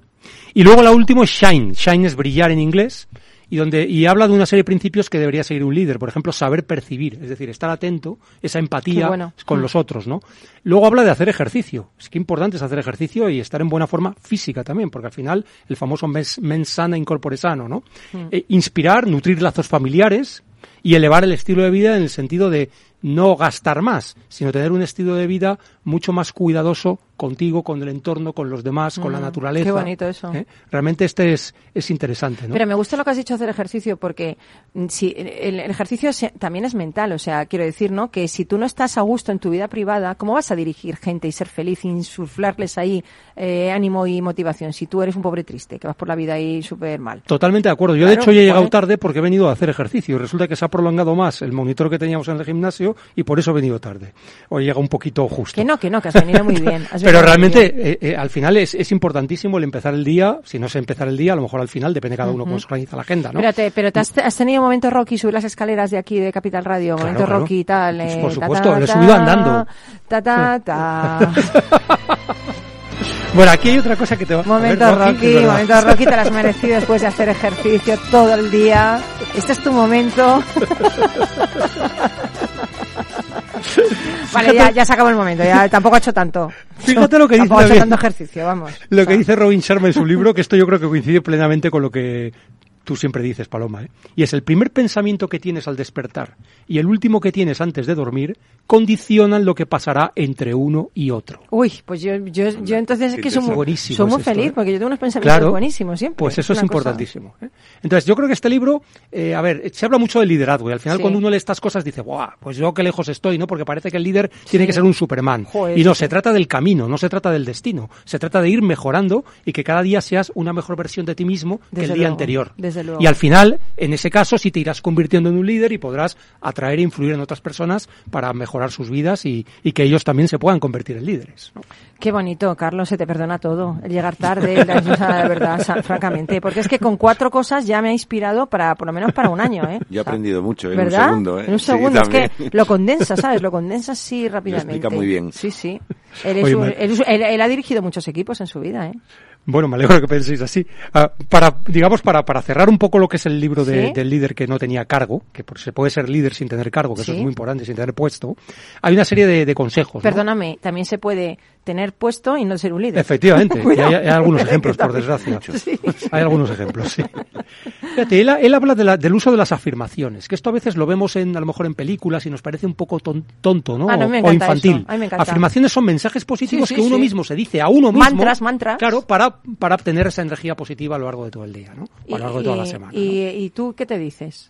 Y luego la última es Shine. Shine es brillar en inglés. Y, donde, y habla de una serie de principios que debería seguir un líder. Por ejemplo, saber percibir, es decir, estar atento, esa empatía bueno. con Mm. los otros, ¿no? Luego habla de hacer ejercicio. Es que importante es hacer ejercicio y estar en buena forma física también, porque al final el famoso mens, mens sana in corpore sano, ¿no? Mm. Eh, inspirar, nutrir lazos familiares y elevar el estilo de vida en el sentido de no gastar más, sino tener un estilo de vida mucho más cuidadoso contigo, con el entorno, con los demás, con la Mm, naturaleza. qué bonito eso. ¿eh? Realmente este es, es interesante, ¿no? Pero me gusta lo que has dicho hacer ejercicio porque mm, si el, el ejercicio se- también es mental, o sea, quiero decir, ¿no? Que si tú no estás a gusto en tu vida privada, ¿cómo vas a dirigir gente y ser feliz, insuflarles ahí eh, ánimo y motivación si tú eres un pobre triste, que vas por la vida ahí súper mal? Totalmente de acuerdo. Yo, de hecho, he llegado tarde porque he venido a hacer ejercicio. Y resulta que se ha prolongado más el monitor que teníamos en el gimnasio y por eso he venido tarde. Hoy llega un poquito justo. Que no, que no, que has venido muy bien. <laughs> Pero realmente, bien. eh, eh, al final es, es importantísimo el empezar el día. Si no sé empezar el día, a lo mejor al final depende cada uno cómo se organiza la agenda, ¿no? Espérate, pero te has, has tenido momento Rocky subir las escaleras de aquí de Capital Radio, Claro, momento claro. Rocky y tal. Pues eh, por ta, supuesto, lo he subido andando. Ta, ta, ta. <laughs> Bueno, aquí hay otra cosa que te va a Momento ver, Rocky, es verdad. momento Rocky, te lo has merecido después de hacer ejercicio todo el día. Este es tu momento. <laughs> <laughs> vale, ya, ya se acabó el momento, ya tampoco ha hecho tanto. Fíjate lo que dice Tampoco ha hecho también. tanto ejercicio, vamos. Lo que dice Robin Sharma en su libro, que esto yo creo que coincide plenamente con lo que tú siempre dices, Paloma, ¿eh? y es el primer pensamiento que tienes al despertar y el último que tienes antes de dormir condicionan lo que pasará entre uno y otro. Uy, pues yo, yo, yo entonces es que soy muy, Buenísimo soy muy es esto, feliz ¿eh? porque yo tengo unos pensamientos Claro, buenísimos siempre. Pues eso es cosa. importantísimo. ¿eh? Entonces, yo creo que este libro, eh, a ver, se habla mucho del liderazgo y al final Sí. cuando uno lee estas cosas dice, ¡guau! Pues yo qué lejos estoy, ¿no? Porque parece que el líder tiene que ser un Superman. Joder, y no, sí, se trata del camino, no se trata del destino. Se trata de ir mejorando y que cada día seas una mejor versión de ti mismo que el día luego, anterior. desde luego. Y al final, en ese caso, sí te irás convirtiendo en un líder y podrás atraer e influir en otras personas para mejorar sus vidas y, y que ellos también se puedan convertir en líderes. ¿no? Qué bonito, Carlos, se te perdona todo. El llegar tarde, la, de verdad, o sea, francamente. Porque es que con cuatro cosas ya me ha inspirado para, por lo menos para un año, ¿eh? Yo he aprendido mucho en ¿Verdad? un segundo, ¿eh? En un Sí, segundo, es que lo condensa, ¿sabes? Lo condensa así rápidamente. explica muy bien. Sí, sí. Él, es Oye, un- él ha dirigido muchos equipos en su vida, ¿eh? Bueno, me alegro que penséis así. Ah, para, digamos, para, para cerrar un poco lo que es el libro de- Sí. del líder que no tenía cargo, que por- se puede ser líder sin tener cargo, que eso Sí. es muy importante, sin tener puesto, hay una serie de, de consejos. ¿no? Perdóname, también se puede tener puesto y no ser un líder. Efectivamente, hay, hay algunos <laughs> ejemplos, por desgracia. Hay algunos ejemplos, sí. Fíjate, él, él habla de la- del uso de las afirmaciones, que esto a veces lo vemos en, a lo mejor en películas y nos parece un poco ton- tonto, ¿no? Ah, no, o infantil. Afirmaciones son mensajes positivos Sí, sí, que uno sí. mismo se dice a uno mismo. Mantras, mantras. Claro, para, para obtener esa energía positiva a lo largo de todo el día, ¿no? O a lo largo de toda la semana. ¿no? y, ¿Y tú qué te dices?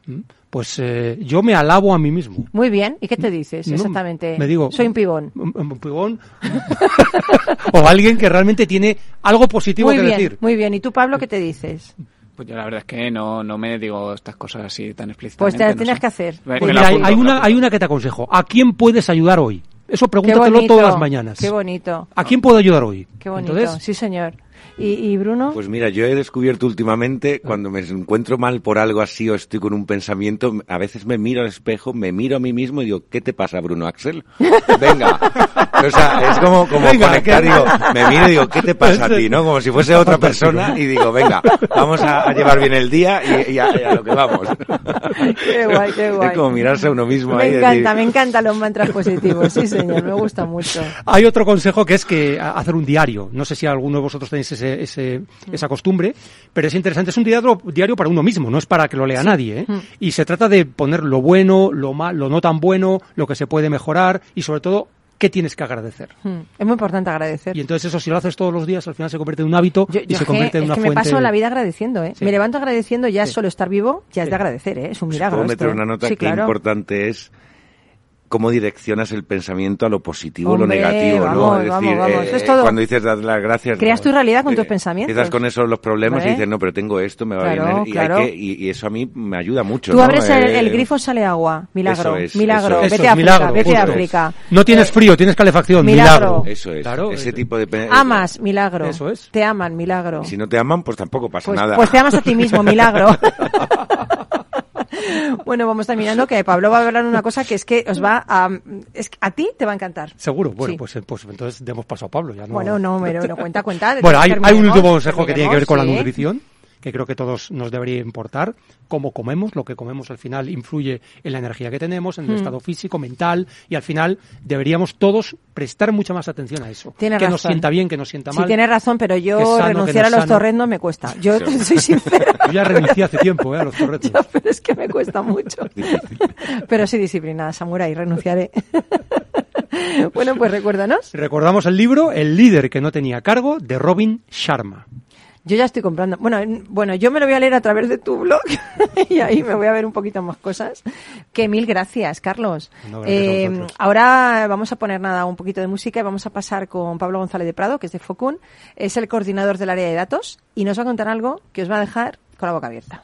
Pues eh, yo me alabo a mí mismo. Muy bien, ¿y qué te dices No, exactamente? me digo- Soy un pibón. Un, un pibón. <laughs> o alguien que realmente tiene algo positivo Muy que bien, decir. muy bien. ¿Y tú, Pablo, qué te dices? Pues yo la verdad es que no, no me digo estas cosas así tan Pues explícitamente. te las no tienes sé. que hacer. Pues mira, hay, apunto, una, hay una que te aconsejo. ¿A quién puedes ayudar hoy? Eso pregúntatelo bonito, todas las mañanas. Qué bonito. ¿A quién puedo ayudar hoy? Qué bonito. Entonces, sí, señor. ¿Y, y Bruno? Pues mira, yo he descubierto últimamente, cuando me encuentro mal por algo así o estoy con un pensamiento, a veces me miro al espejo, me miro a mí mismo y digo, ¿qué te pasa, Bruno Axel? <laughs> Venga. O sea, es como, como Venga, conectar, que- digo, me miro y digo, ¿qué te pasa a ti? ¿No? Como si fuese otra persona y digo, venga, vamos a, a llevar bien el día y, y a, y a lo que vamos. Qué guay, qué guay. Es como mirarse a uno mismo Me ahí y encanta, decir, me encantan los mantras positivos. Sí, señor, me gusta mucho. Hay otro consejo que es que hacer un diario. No sé si alguno de vosotros tenéis ese, ese- esa costumbre, pero es interesante. Es un diario, diario para uno mismo, no es para que lo lea nadie. ¿eh? Mm. Y se trata de poner lo bueno, lo mal, lo no tan bueno, lo que se puede mejorar y sobre todo qué tienes que agradecer. Hmm, Es muy importante agradecer. Y entonces eso si lo haces todos los días al final se convierte en un hábito y Yo se es que- convierte en es una que me fuente. paso la vida agradeciendo, ¿eh? Sí. Me levanto agradeciendo, ya Sí. solo estar vivo, ya es Sí. de agradecer, ¿eh? Es un milagro. puedo esto, meter ¿eh? una nota sí, que claro. importante es cómo direccionas el pensamiento a lo positivo o lo Hombre, negativo, ¿no? Es vamos, decir, vamos. eh, Es todo. cuando dices dar las gracias... Creas no, tu realidad con eh, tus pensamientos. Empiezas con eso los problemas Hombre. y dices, no, pero tengo esto, me va Claro, bien. Y, hay que- y, y eso a mí me ayuda mucho, Tú ¿no? abres el, Eh, el grifo, sale agua. Milagro. Eso es, milagro. eso es. Vete a África. milagro, vete a. África. No tienes Eh, frío, tienes calefacción. milagro. Milagro. Eso es. Claro, ese eh, tipo de... Amas, milagro. Eso es. Te aman, milagro. Y si no te aman, pues tampoco pasa Pues, nada. pues te amas a ti mismo, milagro. <laughs> bueno, vamos terminando, que Pablo va a hablar una cosa que es que os va a... Es que a ti te va a encantar. Seguro. Bueno, Sí. pues, eh, pues entonces demos paso a Pablo. Ya no... Bueno, no, pero no cuenta, cuenta. Bueno, hay, hay un último consejo que tiene que ver con la nutrición, que creo que todos nos debería importar. Cómo comemos, lo que comemos al final influye en la energía que tenemos, en el Hmm. estado físico, mental, y al final deberíamos todos prestar mucha más atención a eso. Tienes que nos sienta bien, que nos sienta Sí, mal. tienes razón, pero yo sano, renunciar no a los torrendos me cuesta. Yo Sí. soy sincera. <laughs> Yo ya renuncié hace tiempo eh, a los torretos. <laughs> Ya, pero es que me cuesta mucho. <laughs> pero sí disciplinada, Samurai, renunciaré. bueno, pues recuérdanos. Recordamos el libro El líder que no tenía cargo de Robin Sharma. Yo ya estoy comprando. Bueno, en- bueno, yo me lo voy a leer a través de tu blog <laughs> y ahí me voy a ver un poquito más cosas. Que mil gracias, Carlos. No, gracias a Eh, ahora vamos a poner nada, un poquito de música y vamos a pasar con Pablo González de Prado, que es de Focun, es el coordinador del área de datos y nos va a contar algo que os va a dejar con la boca abierta.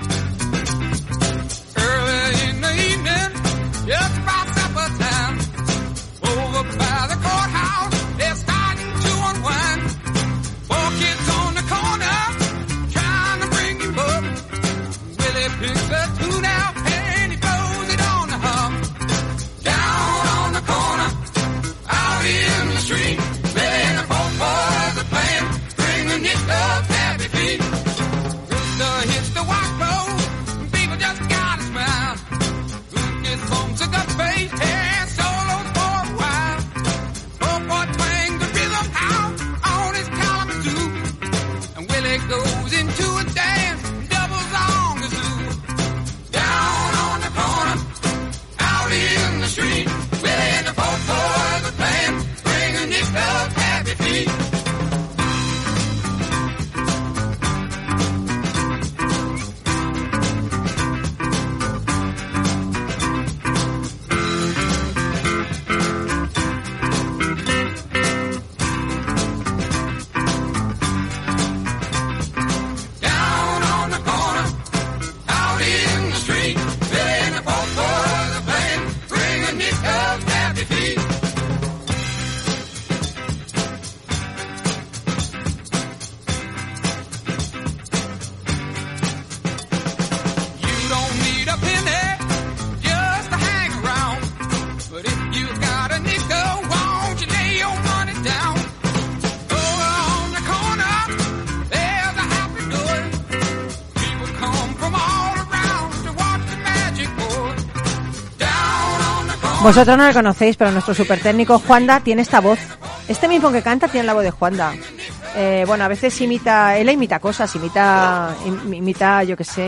Vosotros no le conocéis, pero nuestro super técnico Juanda tiene esta voz. Este mismo que canta tiene la voz de Juanda. Eh, bueno, a veces imita, él imita cosas, imita, im- imita, yo qué sé,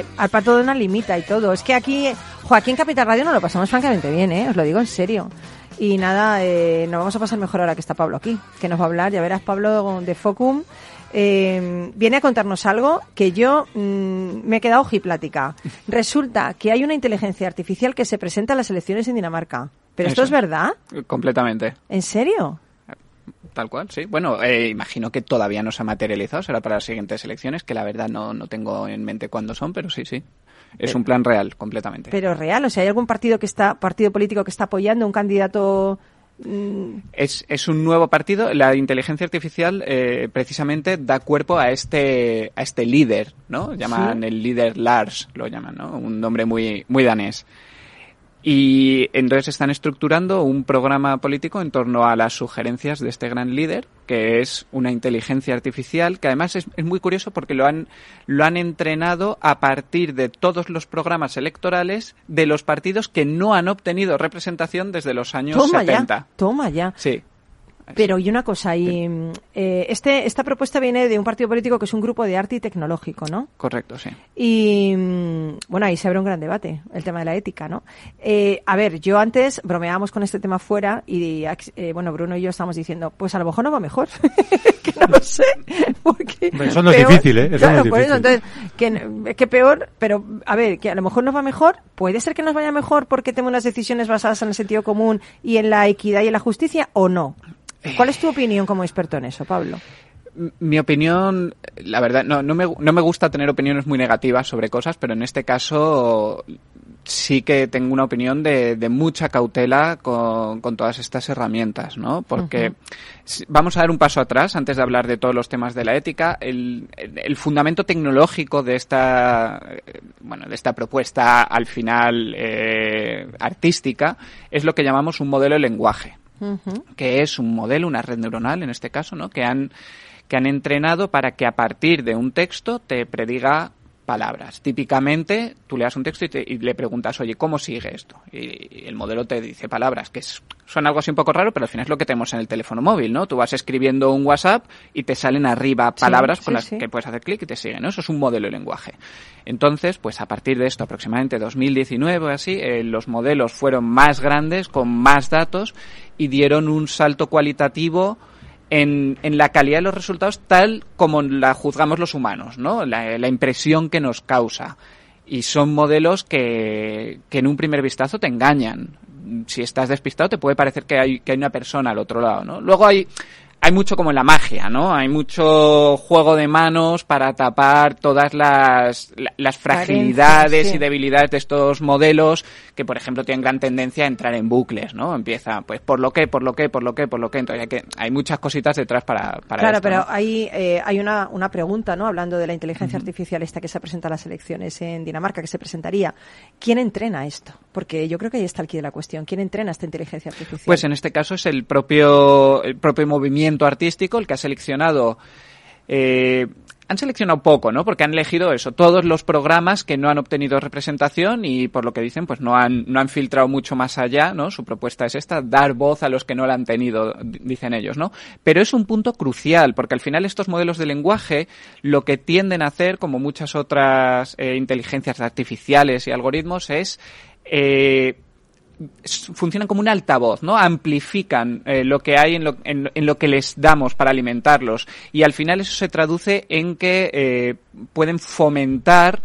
eh, al pato Donald imita y todo. Es que aquí, Joaquín Capital Radio no lo pasamos francamente bien, ¿eh? Os lo digo en serio. Y nada, eh, nos vamos a pasar mejor ahora que está Pablo aquí, que nos va a hablar, ya verás, Pablo de Focum. eh, viene a contarnos algo que yo mm, me he quedado ojiplática. Resulta que hay una inteligencia artificial que se presenta a las elecciones en Dinamarca. ¿Pero esto es verdad? Completamente. ¿En serio? Tal cual, sí. Bueno, eh, imagino que todavía no se ha materializado, será para las siguientes elecciones, que la verdad no, no tengo en mente cuándo son, pero sí, sí. Es Pero- un plan real, completamente. Pero real, o sea, ¿hay algún partido que está, partido político que está apoyando un candidato? mm, Es, es un nuevo partido. La inteligencia artificial eh, precisamente da cuerpo a este a este líder, ¿no? Llaman Sí. el líder Lars, lo llaman, ¿no? Un nombre muy muy danés. Y entonces están estructurando un programa político en torno a las sugerencias de este gran líder, que es una inteligencia artificial, que además es, es muy curioso porque lo han, lo han entrenado a partir de todos los programas electorales de los partidos que no han obtenido representación desde los años Toma 70. ya, toma ya. Sí. Pero y una cosa, y, eh, este, esta propuesta viene de un partido político que es un grupo de arte y tecnológico, ¿no? Correcto, sí. Y mm, bueno, ahí se abre un gran debate, el tema de la ética, ¿no? Eh, a ver, yo antes bromeábamos con este tema fuera y eh, bueno, Bruno y yo estamos diciendo, pues a lo mejor no va mejor, <laughs> que no lo sé, porque eso no es peor- difícil, ¿eh? Eso claro, no es por eso, entonces, que, que peor, pero a ver, que a lo mejor nos va mejor, puede ser que nos vaya mejor porque tenemos unas decisiones basadas en el sentido común y en la equidad y en la justicia o no. ¿Cuál es tu opinión como experto en eso, Pablo? Mi opinión, la verdad, no, no, me, no me gusta tener opiniones muy negativas sobre cosas, pero en este caso sí que tengo una opinión de, de mucha cautela con, con todas estas herramientas, ¿no? Porque vamos a dar un paso atrás antes de hablar de todos los temas de la ética. El, el- el fundamento tecnológico de esta, eh, bueno, de esta propuesta al final eh, artística es lo que llamamos un modelo de lenguaje que es un modelo, una red neuronal en este caso, ¿no? que han que han entrenado para que a partir de un texto te prediga palabras. Típicamente tú le das un texto y, te- y le preguntas, oye, ¿cómo sigue esto? Y, y el modelo te dice palabras, que es, suena algo así un poco raro, pero al final es lo que tenemos en el teléfono móvil, ¿no? Tú vas escribiendo un WhatsApp y te salen arriba Sí, palabras con sí, las sí. que puedes hacer clic y te siguen, ¿no? Eso es un modelo de lenguaje. Entonces, pues a partir de esto, aproximadamente 2019 o así, eh, los modelos fueron más grandes, con más datos y dieron un salto cualitativo en, en la calidad de los resultados tal como la juzgamos los humanos, ¿no? La, la impresión que nos causa. Y son modelos que, que en un primer vistazo te engañan. Si estás despistado te puede parecer que hay, que hay una persona al otro lado, ¿no? Luego hay, hay mucho como en la magia, ¿no? Hay mucho juego de manos para tapar todas las, la- las fragilidades sí. y debilidades de estos modelos que, por ejemplo, tienen gran tendencia a entrar en bucles, ¿no? Empieza, pues, por lo que, por lo que, por lo que, por lo que. Entonces hay, que, hay muchas cositas detrás para, para claro, esto, pero ¿no? hay, eh, hay una, una pregunta, ¿no? Hablando de la inteligencia artificial esta que se presenta a las elecciones en Dinamarca, que se presentaría. ¿Quién entrena esto? Porque yo creo que ahí está el quid de la cuestión. ¿Quién entrena esta inteligencia artificial? Pues en este caso es el propio, el propio movimiento artístico el que ha seleccionado. eh, han seleccionado poco, ¿no? Porque han elegido eso, todos los programas que no han obtenido representación y por lo que dicen, pues no han, no han filtrado mucho más allá, ¿no? Su propuesta es esta, dar voz a los que no la han tenido, di- dicen ellos, ¿no? Pero es un punto crucial, porque al final estos modelos de lenguaje lo que tienden a hacer, como muchas otras eh, inteligencias artificiales y algoritmos, es eh, funcionan como un altavoz, ¿no? Amplifican eh, lo que hay en lo, que les damos para alimentarlos. Y al final eso se traduce en que eh, pueden fomentar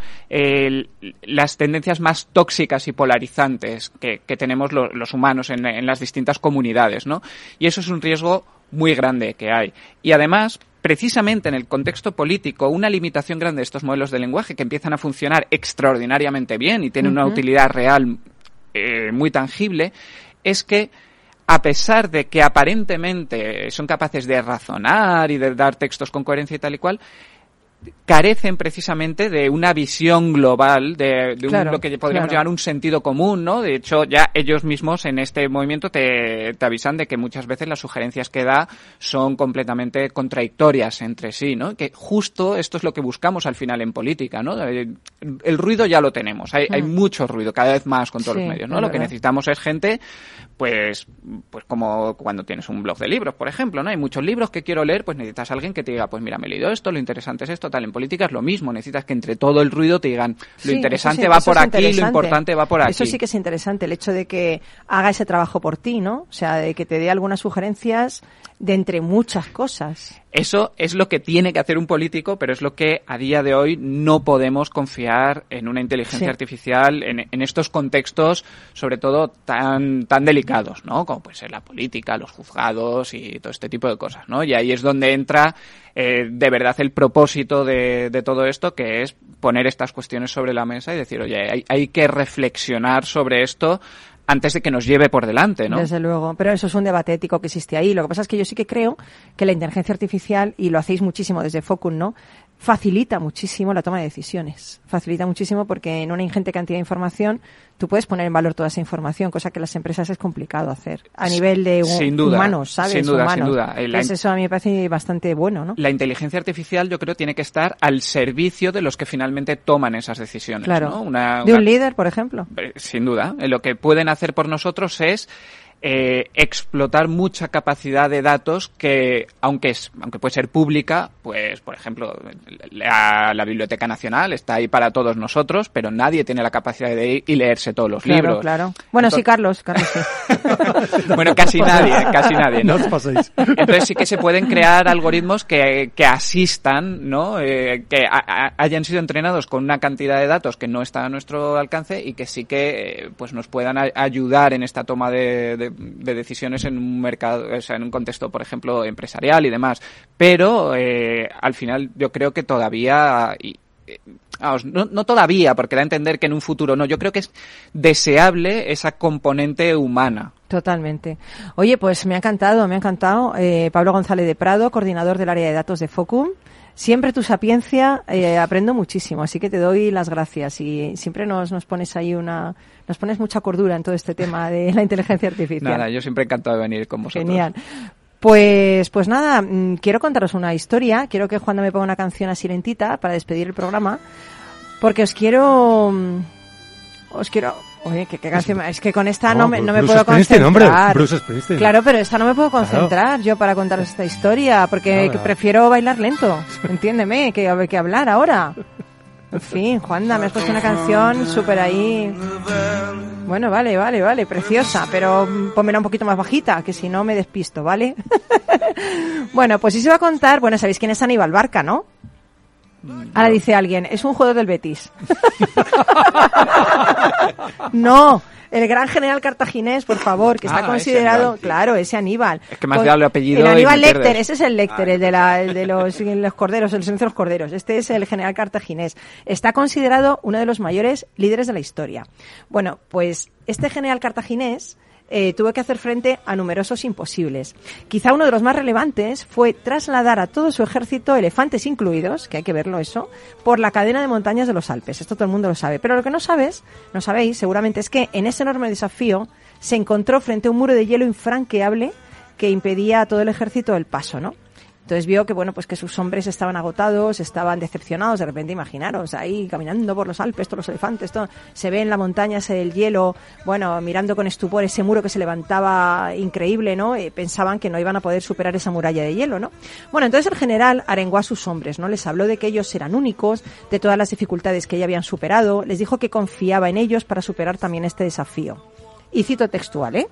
las tendencias más tóxicas y polarizantes que, tenemos lo- los humanos en, en las distintas comunidades, ¿no? Y eso es un riesgo muy grande que hay. Y además, precisamente en el contexto político, una limitación grande de estos modelos de lenguaje que empiezan a funcionar extraordinariamente bien y tienen una utilidad real eh, muy tangible, es que a pesar de que aparentemente son capaces de razonar y de dar textos con coherencia y tal y cual, carecen precisamente de una visión global, de, de un- lo que podríamos claro. llamar un sentido común, ¿no? De hecho, ya ellos mismos en este movimiento te, te avisan de que muchas veces las sugerencias que da son completamente contradictorias entre sí, ¿no? Que justo esto es lo que buscamos al final en política, ¿no? El, el ruido ya lo tenemos, hay, hay Mm. mucho ruido, cada vez más con todos Sí, los medios, ¿no? Lo que necesitamos es gente, pues, pues como cuando tienes un blog de libros, por ejemplo, ¿no? Hay muchos libros que quiero leer, pues necesitas a alguien que te diga, pues mira, me he leído esto, lo interesante es esto, tal. En política es lo mismo, necesitas que entre todo el ruido te digan, lo Sí, interesante sí, va por aquí, lo importante va por aquí. Eso sí que es interesante, el hecho de que haga ese trabajo por ti, ¿no? O sea, de que te dé algunas sugerencias de entre muchas cosas. Eso es lo que tiene que hacer un político, pero es lo que a día de hoy no podemos confiar en una inteligencia Sí. artificial en, en estos contextos, sobre todo tan, tan delicados, ¿no? Como puede ser la política, los juzgados y todo este tipo de cosas, ¿no? Y ahí es donde entra eh, de verdad el propósito de, de todo esto, que es poner estas cuestiones sobre la mesa y decir, oye, hay, hay que reflexionar sobre esto antes de que nos lleve por delante, ¿no? Desde luego, pero eso es un debate ético que existe ahí. Lo que pasa es que yo sí que creo que la inteligencia artificial, y lo hacéis muchísimo desde Focus, ¿no? Facilita muchísimo la toma de decisiones. Facilita muchísimo porque en una ingente cantidad de información tú puedes poner en valor toda esa información, cosa que las empresas es complicado hacer. A nivel de hu- Sin duda, humanos, ¿sabes? sin duda, Humanos. sin duda. Eh, Entonces eso a mí me parece bastante bueno, ¿no? la inteligencia artificial yo creo tiene que estar al servicio de los que finalmente toman esas decisiones. Claro. ¿no? Una- De un líder, por ejemplo. Sin duda. Eh, Lo que pueden hacer por nosotros es eh, explotar mucha capacidad de datos que, aunque es, aunque puede ser pública, pues, por ejemplo, la, la Biblioteca Nacional está ahí para todos nosotros, pero nadie tiene la capacidad de ir y leerse todos los Claro, libros. claro. Bueno, sí, Carlos, Carlos sí. <laughs> Bueno, casi nadie, casi nadie. No os paséis. Entonces sí que se pueden crear algoritmos que, que asistan, ¿no? Eh, que a- a- hayan sido entrenados con una cantidad de datos que no está a nuestro alcance y que sí que eh, pues nos puedan a- ayudar en esta toma de, de- de decisiones en un mercado, o sea, en un contexto, por ejemplo, empresarial y demás. Pero eh, al final yo creo que todavía y- eh, no, no todavía, porque da a entender que en un futuro no. Yo creo que es deseable esa componente humana. Totalmente. Oye, pues me ha encantado, me ha encantado. Eh, Pablo González de Prado, coordinador del área de datos de Focum. Siempre tu sapiencia, eh, aprendo muchísimo, así que te doy las gracias y siempre nos, nos pones ahí una, nos pones mucha cordura en todo este tema de <laughs> la inteligencia artificial. Nada, yo siempre encantado de venir con vosotros. Genial. Pues, pues nada, mm, quiero contaros una historia. Quiero que Juan me ponga una canción así lentita para despedir el programa. Porque os quiero, mm, os quiero, oye, ¿qué, qué canción? Es que con esta no, No, me, no me puedo concentrar. Bruce Springsteen. Claro, pero esta no me puedo Claro. concentrar yo para contaros esta historia, porque prefiero bailar lento. <laughs> Entiéndeme, que, que hablar ahora. En fin, Juanda, me has puesto una canción súper ahí. Bueno, vale, vale, vale, preciosa, pero pónmela un poquito más bajita, que si no me despisto, ¿vale? <laughs> bueno, pues sí se va a contar, bueno, sabéis quién es Aníbal Barca, ¿no? Ahora dice alguien, es un jugador del Betis. <laughs> no, el gran general cartaginés, por favor, que está Ah, considerado, claro, ese Aníbal. Es que Con- dado el apellido El Aníbal. Lecter, ese es el Lecter, el de, la, el de los, los corderos, el de los corderos. Este es el general cartaginés. Está considerado uno de los mayores líderes de la historia. Bueno, pues este general cartaginés eh, tuvo que hacer frente a numerosos imposibles. Quizá uno de los más relevantes fue trasladar a todo su ejército, elefantes incluidos, que hay que verlo eso, por la cadena de montañas de los Alpes. Esto todo el mundo lo sabe. Pero lo que no sabes, no sabéis seguramente, es que en ese enorme desafío se encontró frente a un muro de hielo infranqueable que impedía a todo el ejército el paso, ¿no? Entonces vio que bueno, pues que sus hombres estaban agotados, estaban decepcionados, de repente imaginaros, ahí caminando por los Alpes, todos los elefantes, todo, se ve en la montaña ese el hielo, bueno, mirando con estupor ese muro que se levantaba increíble, ¿no? Eh, pensaban que no iban a poder superar esa muralla de hielo, ¿no? Bueno, entonces el general arengó a sus hombres, ¿no? Les habló de que ellos eran únicos, de todas las dificultades que ya habían superado, les dijo que confiaba en ellos para superar también este desafío. Y cito textual, ¿eh?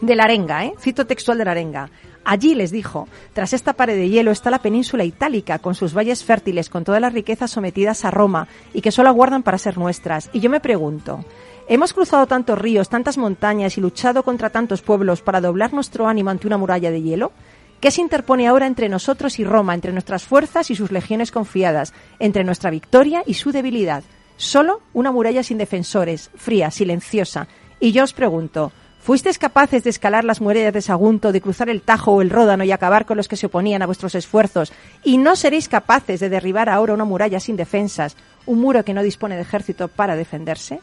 de la arenga, ¿eh? cito textual de la arenga. Allí les dijo, tras esta pared de hielo está la península itálica, con sus valles fértiles, con todas las riquezas sometidas a Roma y que solo aguardan para ser nuestras. Y yo me pregunto, ¿hemos cruzado tantos ríos, tantas montañas y luchado contra tantos pueblos para doblar nuestro ánimo ante una muralla de hielo? ¿Qué se interpone ahora entre nosotros y Roma, entre nuestras fuerzas y sus legiones confiadas, entre nuestra victoria y su debilidad? Solo una muralla sin defensores, fría, silenciosa. Y yo os pregunto, ¿Fuisteis capaces de escalar las murallas de Sagunto, de cruzar el Tajo o el Ródano y acabar con los que se oponían a vuestros esfuerzos? ¿Y no seréis capaces de derribar ahora una muralla sin defensas, un muro que no dispone de ejército para defenderse?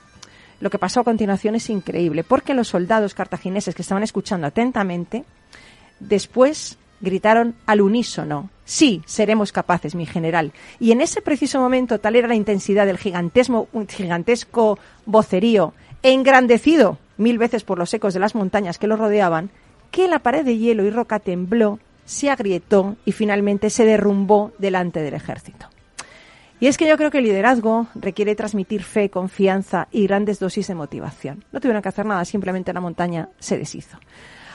Lo que pasó a continuación es increíble, porque los soldados cartagineses que estaban escuchando atentamente, después gritaron al unísono, sí, seremos capaces, mi general. Y en ese preciso momento, tal era la intensidad del gigantesco, vocerío, engrandecido mil veces por los ecos de las montañas que lo rodeaban, que la pared de hielo y roca tembló, se agrietó y finalmente se derrumbó delante del ejército. Y es que yo creo que el liderazgo requiere transmitir fe, confianza y grandes dosis de motivación. No tuvieron que hacer nada, simplemente la montaña se deshizo.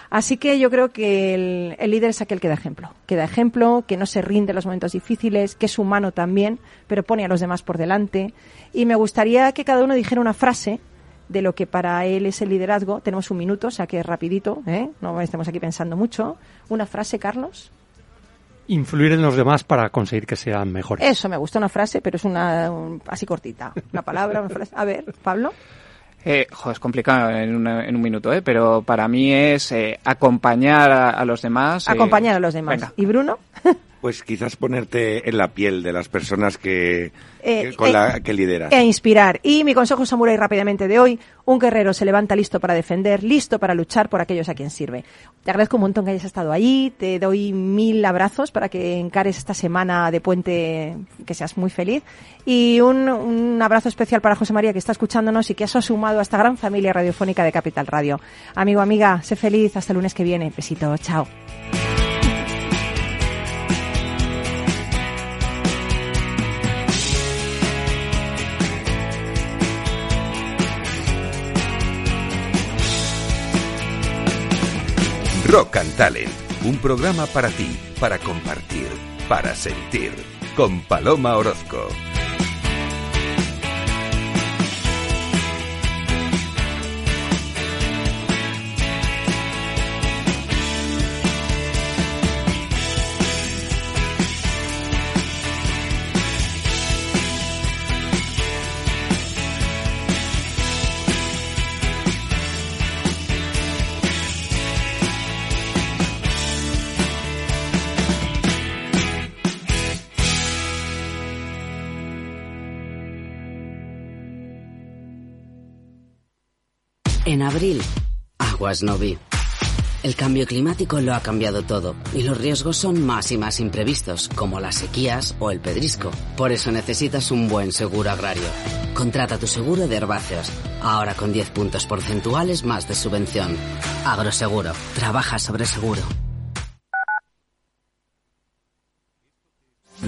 Así que yo creo que el, el, líder es aquel que da ejemplo, que da ejemplo, que no se rinde en los momentos difíciles, que es humano también, pero pone a los demás por delante. Y me gustaría que cada uno dijera una frase de lo que para él es el liderazgo. Tenemos un minuto, o sea que rapidito, ¿eh? no estemos aquí pensando mucho. Una frase, Carlos. Influir en los demás para conseguir que sean mejores. Eso, me gusta una frase, pero es una un, así cortita. Una palabra, una frase. A ver, Pablo. Eh, jo, es complicado en, una, en, un minuto, ¿eh? pero para mí es eh, acompañar a, a, los demás. Acompañar a los demás. Venga. ¿Y Bruno? <laughs> Pues quizás ponerte en la piel de las personas que, Eh, que con eh, la que lideras. E inspirar. Y mi consejo samurai rápidamente de hoy, un guerrero se levanta listo para defender, listo para luchar por aquellos a quien sirve. Te agradezco un montón que hayas estado allí, te doy mil abrazos para que encares esta semana de puente, que seas muy feliz. Y un, un abrazo especial para José María que está escuchándonos y que has sumado a esta gran familia radiofónica de Capital Radio. Amigo, amiga, sé feliz, hasta el lunes que viene. Besito, chao. Rock and Talent, un programa para ti, para compartir, para sentir, con Paloma Orozco. El cambio climático lo ha cambiado todo y los riesgos son más y más imprevistos, como las sequías o el pedrisco. Por eso necesitas un buen seguro agrario. Contrata tu seguro de herbáceos, ahora con 10 puntos porcentuales más de subvención. Agroseguro, trabaja sobre seguro.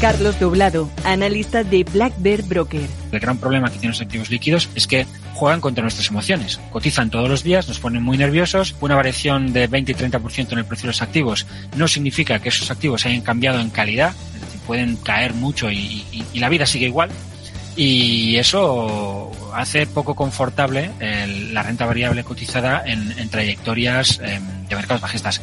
Carlos Doblado, analista de Black Bear Broker. El gran problema que tienen los activos líquidos es que juegan contra nuestras emociones. Cotizan todos los días, nos ponen muy nerviosos. Una variación de 20 y 30% en el precio de los activos no significa que esos activos hayan cambiado en calidad. Es decir, pueden caer mucho y, y, y la vida sigue igual. Y eso hace poco confortable el, la renta variable cotizada en, en trayectorias eh, de mercados bajistas.